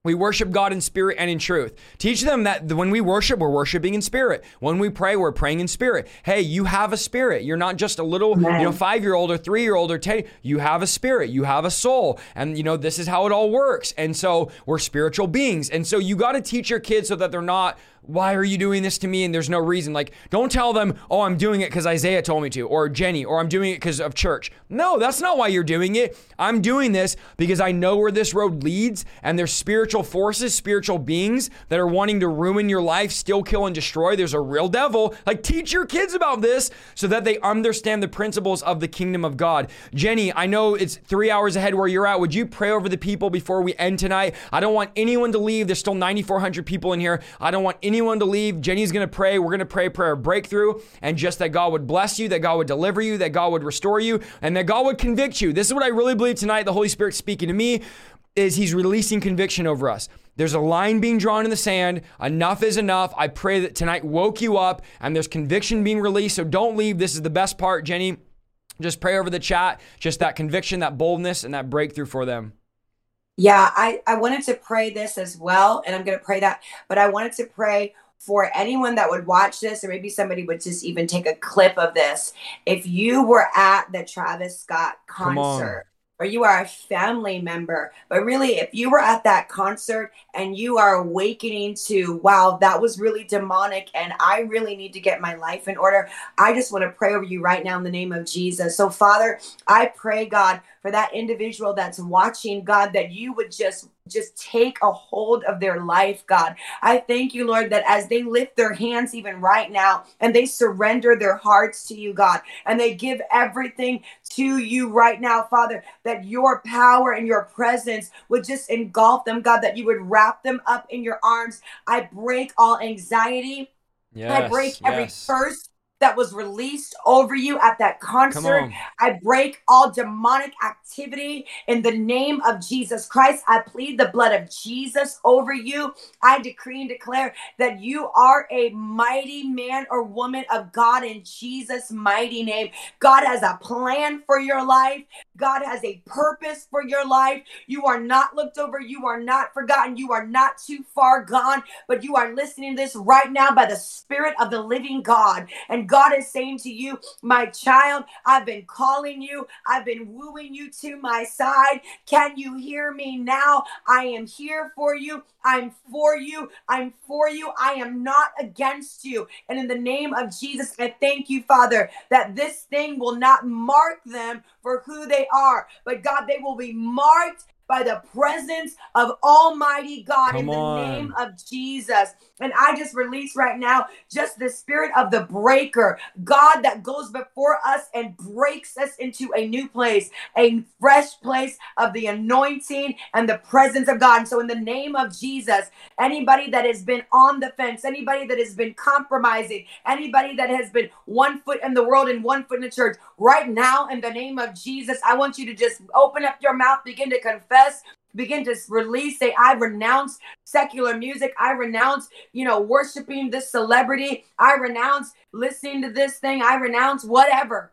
We worship God in spirit and in truth. Teach them that when we worship, we're worshiping in spirit. When we pray, we're praying in spirit. Hey, you have a spirit. You're not just a little, you know, five year old or three year old or 10. You have a spirit. You have a soul. And, you know, this is how it all works. And so we're spiritual beings. And so you got to teach your kids so that they're not why are you doing this to me? And there's no reason. Like, don't tell them, oh, I'm doing it because Isaiah told me to, or Jenny, or I'm doing it because of church. No, that's not why you're doing it. I'm doing this because I know where this road leads, and there's spiritual forces, spiritual beings that are wanting to ruin your life, still kill and destroy. There's a real devil. Like, teach your kids about this so that they understand the principles of the kingdom of God. Jenny, I know it's three hours ahead where you're at. Would you pray over the people before we end tonight? I don't want anyone to leave. There's still 9,400 people in here. I don't want anyone to leave. Jenny's going to pray. We're going to pray prayer breakthrough and just that God would bless you, that God would deliver you, that God would restore you, and that God would convict you. This is what I really believe tonight. The Holy Spirit speaking to me is He's releasing conviction over us. There's a line being drawn in the sand. Enough is enough. I pray that tonight woke you up and there's conviction being released. So don't leave. This is the best part, Jenny. Just pray over the chat, just that conviction, that boldness, and that breakthrough for them. Yeah, I, I wanted to pray this as well, and I'm going to pray that, but I wanted to pray for anyone that would watch this, or maybe somebody would just even take a clip of this. If you were at the Travis Scott concert, or you are a family member, but really, if you were at that concert and you are awakening to, wow, that was really demonic, and I really need to get my life in order, I just want to pray over you right now in the name of Jesus. So, Father, I pray, God, for that individual that's watching, God, that you would just just take a hold of their life, God. I thank you, Lord, that as they lift their hands even right now and they surrender their hearts to you, God, and they give everything to you right now, Father, that your power and your presence would just engulf them, God, that you would wrap them up in your arms. I break all anxiety. Yes, I break every yes. curse that was released over you at that concert. I break all demonic activity in the name of Jesus Christ. I plead the blood of Jesus over you. I decree and declare that you are a mighty man or woman of God in Jesus' mighty name. God has a plan for your life. God has a purpose for your life. You are not looked over. You are not forgotten. You are not too far gone, but you are listening to this right now by the Spirit of the living God. And God is saying to you, my child, I've been calling you. I've been wooing you to my side. Can you hear me now? I am here for you. I'm for you. I'm for you. I am not against you. And in the name of Jesus, I thank you, Father, that this thing will not mark them for who they are, but God, they will be marked by the presence of Almighty God Come in the on. name of Jesus. And I just release right now just the spirit of the breaker, God that goes before us and breaks us into a new place, a fresh place of the anointing and the presence of God. And so, in the name of Jesus, anybody that has been on the fence, anybody that has been compromising, anybody that has been one foot in the world and one foot in the church, right now, in the name of Jesus, I want you to just open up your mouth, begin to confess begin to release say i renounce secular music i renounce you know worshiping this celebrity i renounce listening to this thing i renounce whatever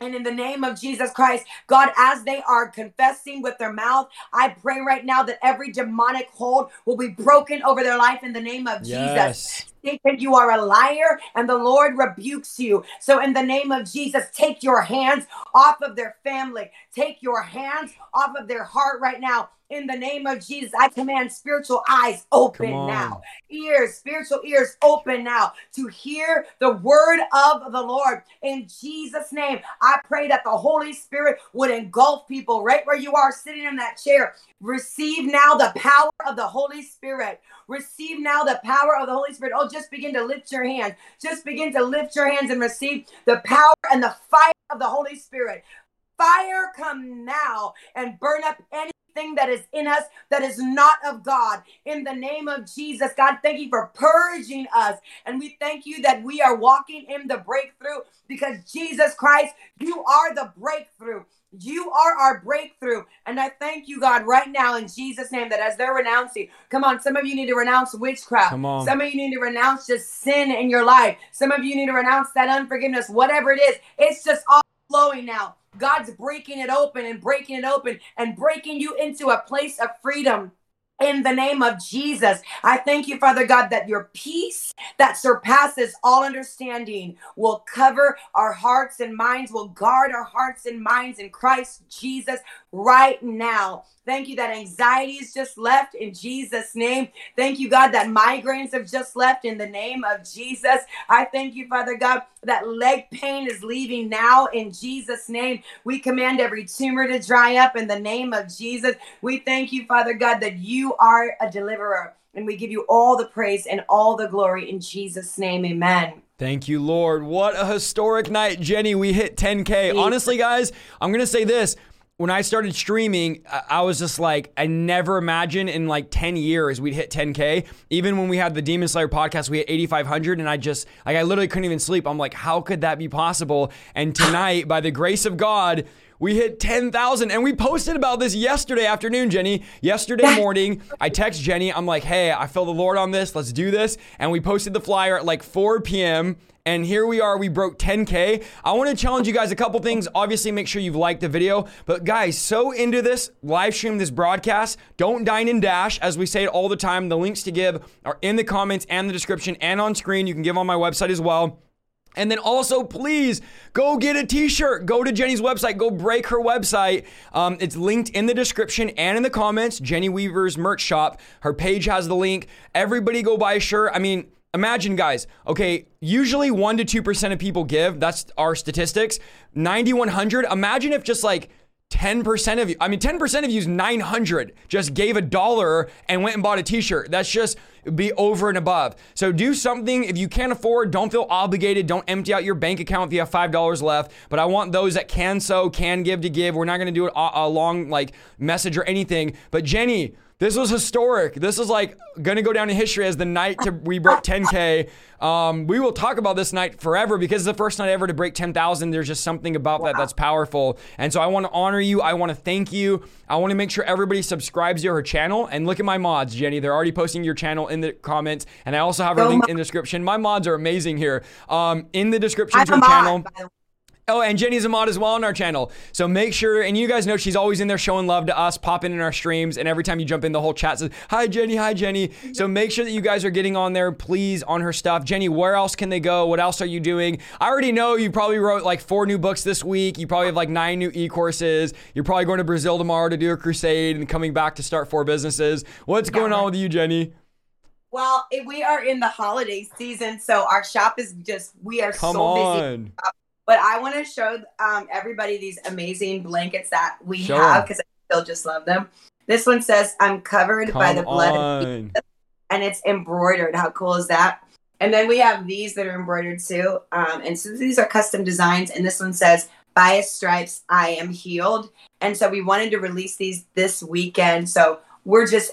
and in the name of Jesus Christ, God, as they are confessing with their mouth, I pray right now that every demonic hold will be broken over their life in the name of yes. Jesus. Satan, you are a liar, and the Lord rebukes you. So, in the name of Jesus, take your hands off of their family, take your hands off of their heart right now in the name of Jesus, I command spiritual eyes open now, ears, spiritual ears open now to hear the word of the Lord. In Jesus' name, I pray that the Holy Spirit would engulf people right where you are sitting in that chair. Receive now the power of the Holy Spirit. Receive now the power of the Holy Spirit. Oh, just begin to lift your hands. Just begin to lift your hands and receive the power and the fire of the Holy Spirit. Fire come now and burn up any anything that is in us that is not of God. In the name of Jesus, God, thank you for purging us. And we thank you that we are walking in the breakthrough because Jesus Christ, you are the breakthrough. You are our breakthrough. And I thank you, God, right now in Jesus' name that as they're renouncing, come on, some of you need to renounce witchcraft. Come on. Some of you need to renounce just sin in your life. Some of you need to renounce that unforgiveness, whatever it is. It's just all flowing now. God's breaking it open and breaking it open and breaking you into a place of freedom. In the name of Jesus. I thank you, Father God, that your peace that surpasses all understanding will cover our hearts and minds, will guard our hearts and minds in Christ Jesus right now. Thank you that anxiety is just left in Jesus' name. Thank you, God, that migraines have just left in the name of Jesus. I thank you, Father God, that leg pain is leaving now in Jesus' name. We command every tumor to dry up in the name of Jesus. We thank you, Father God, that you are a deliverer. And we give you all the praise and all the glory in Jesus' name. Amen. Thank you, Lord. What a historic night, Jenny. We hit 10K. Honestly, guys, I'm going to say this when I started streaming, I was just like, I never imagined in like 10 years we'd hit 10K. Even when we had the Demon Slayer podcast, we hit 8,500. And I just, like, I literally couldn't even sleep. I'm like, how could that be possible? And tonight, by the grace of God, we hit 10,000 and we posted about this yesterday afternoon, Jenny. Yesterday morning, I text Jenny. I'm like, hey, I feel the Lord on this. Let's do this. And we posted the flyer at like 4 p.m. And here we are, we broke 10K. I wanna challenge you guys a couple things. Obviously, make sure you've liked the video. But guys, so into this live stream, this broadcast, don't dine and dash. As we say it all the time, the links to give are in the comments and the description and on screen. You can give on my website as well. And then also, please go get a t shirt. Go to Jenny's website. Go break her website. Um, it's linked in the description and in the comments. Jenny Weaver's merch shop. Her page has the link. Everybody go buy a shirt. I mean, imagine guys okay usually 1 to 2% of people give that's our statistics 9100 imagine if just like 10% of you i mean 10% of you is 900 just gave a dollar and went and bought a t-shirt. That's just be over and above. So do something. If you can't afford don't feel obligated. Don't empty out your bank account if you have $5 left. But i want those that can so can give to give. We're not going to do a long like message or anything. But jenny this was historic. This is like gonna go down in history as the night to we broke 10k. Um, we will talk about this night forever because it's the first night ever to break 10,000. There's just something about wow. that that's powerful. And so I want to honor you. I want to thank you. I want to make sure everybody subscribes to her channel. And look at my mods, Jenny. They're already posting your channel in the comments, and I also have a link in the description. My mods are amazing here. Um, in the description to her channel. Oh, and Jenny's a mod as well on our channel. So make sure, and you guys know she's always in there showing love to us, popping in our streams, and every time you jump in, the whole chat says, Hi, Jenny, hi, Jenny. So make sure that you guys are getting on there, please, on her stuff. Jenny, where else can they go? What else are you doing? I already know you probably wrote like four new books this week. You probably have like nine new e courses. You're probably going to Brazil tomorrow to do a crusade and coming back to start four businesses. What's going on with you, Jenny? Well, we are in the holiday season, so our shop is just, we are Come so on. busy but I want to show um, everybody these amazing blankets that we show have because I still just love them. This one says, I'm covered Come by the blood of Jesus. And it's embroidered. How cool is that? And then we have these that are embroidered too. Um, and so these are custom designs. And this one says, by stripes, I am healed. And so we wanted to release these this weekend. So we're just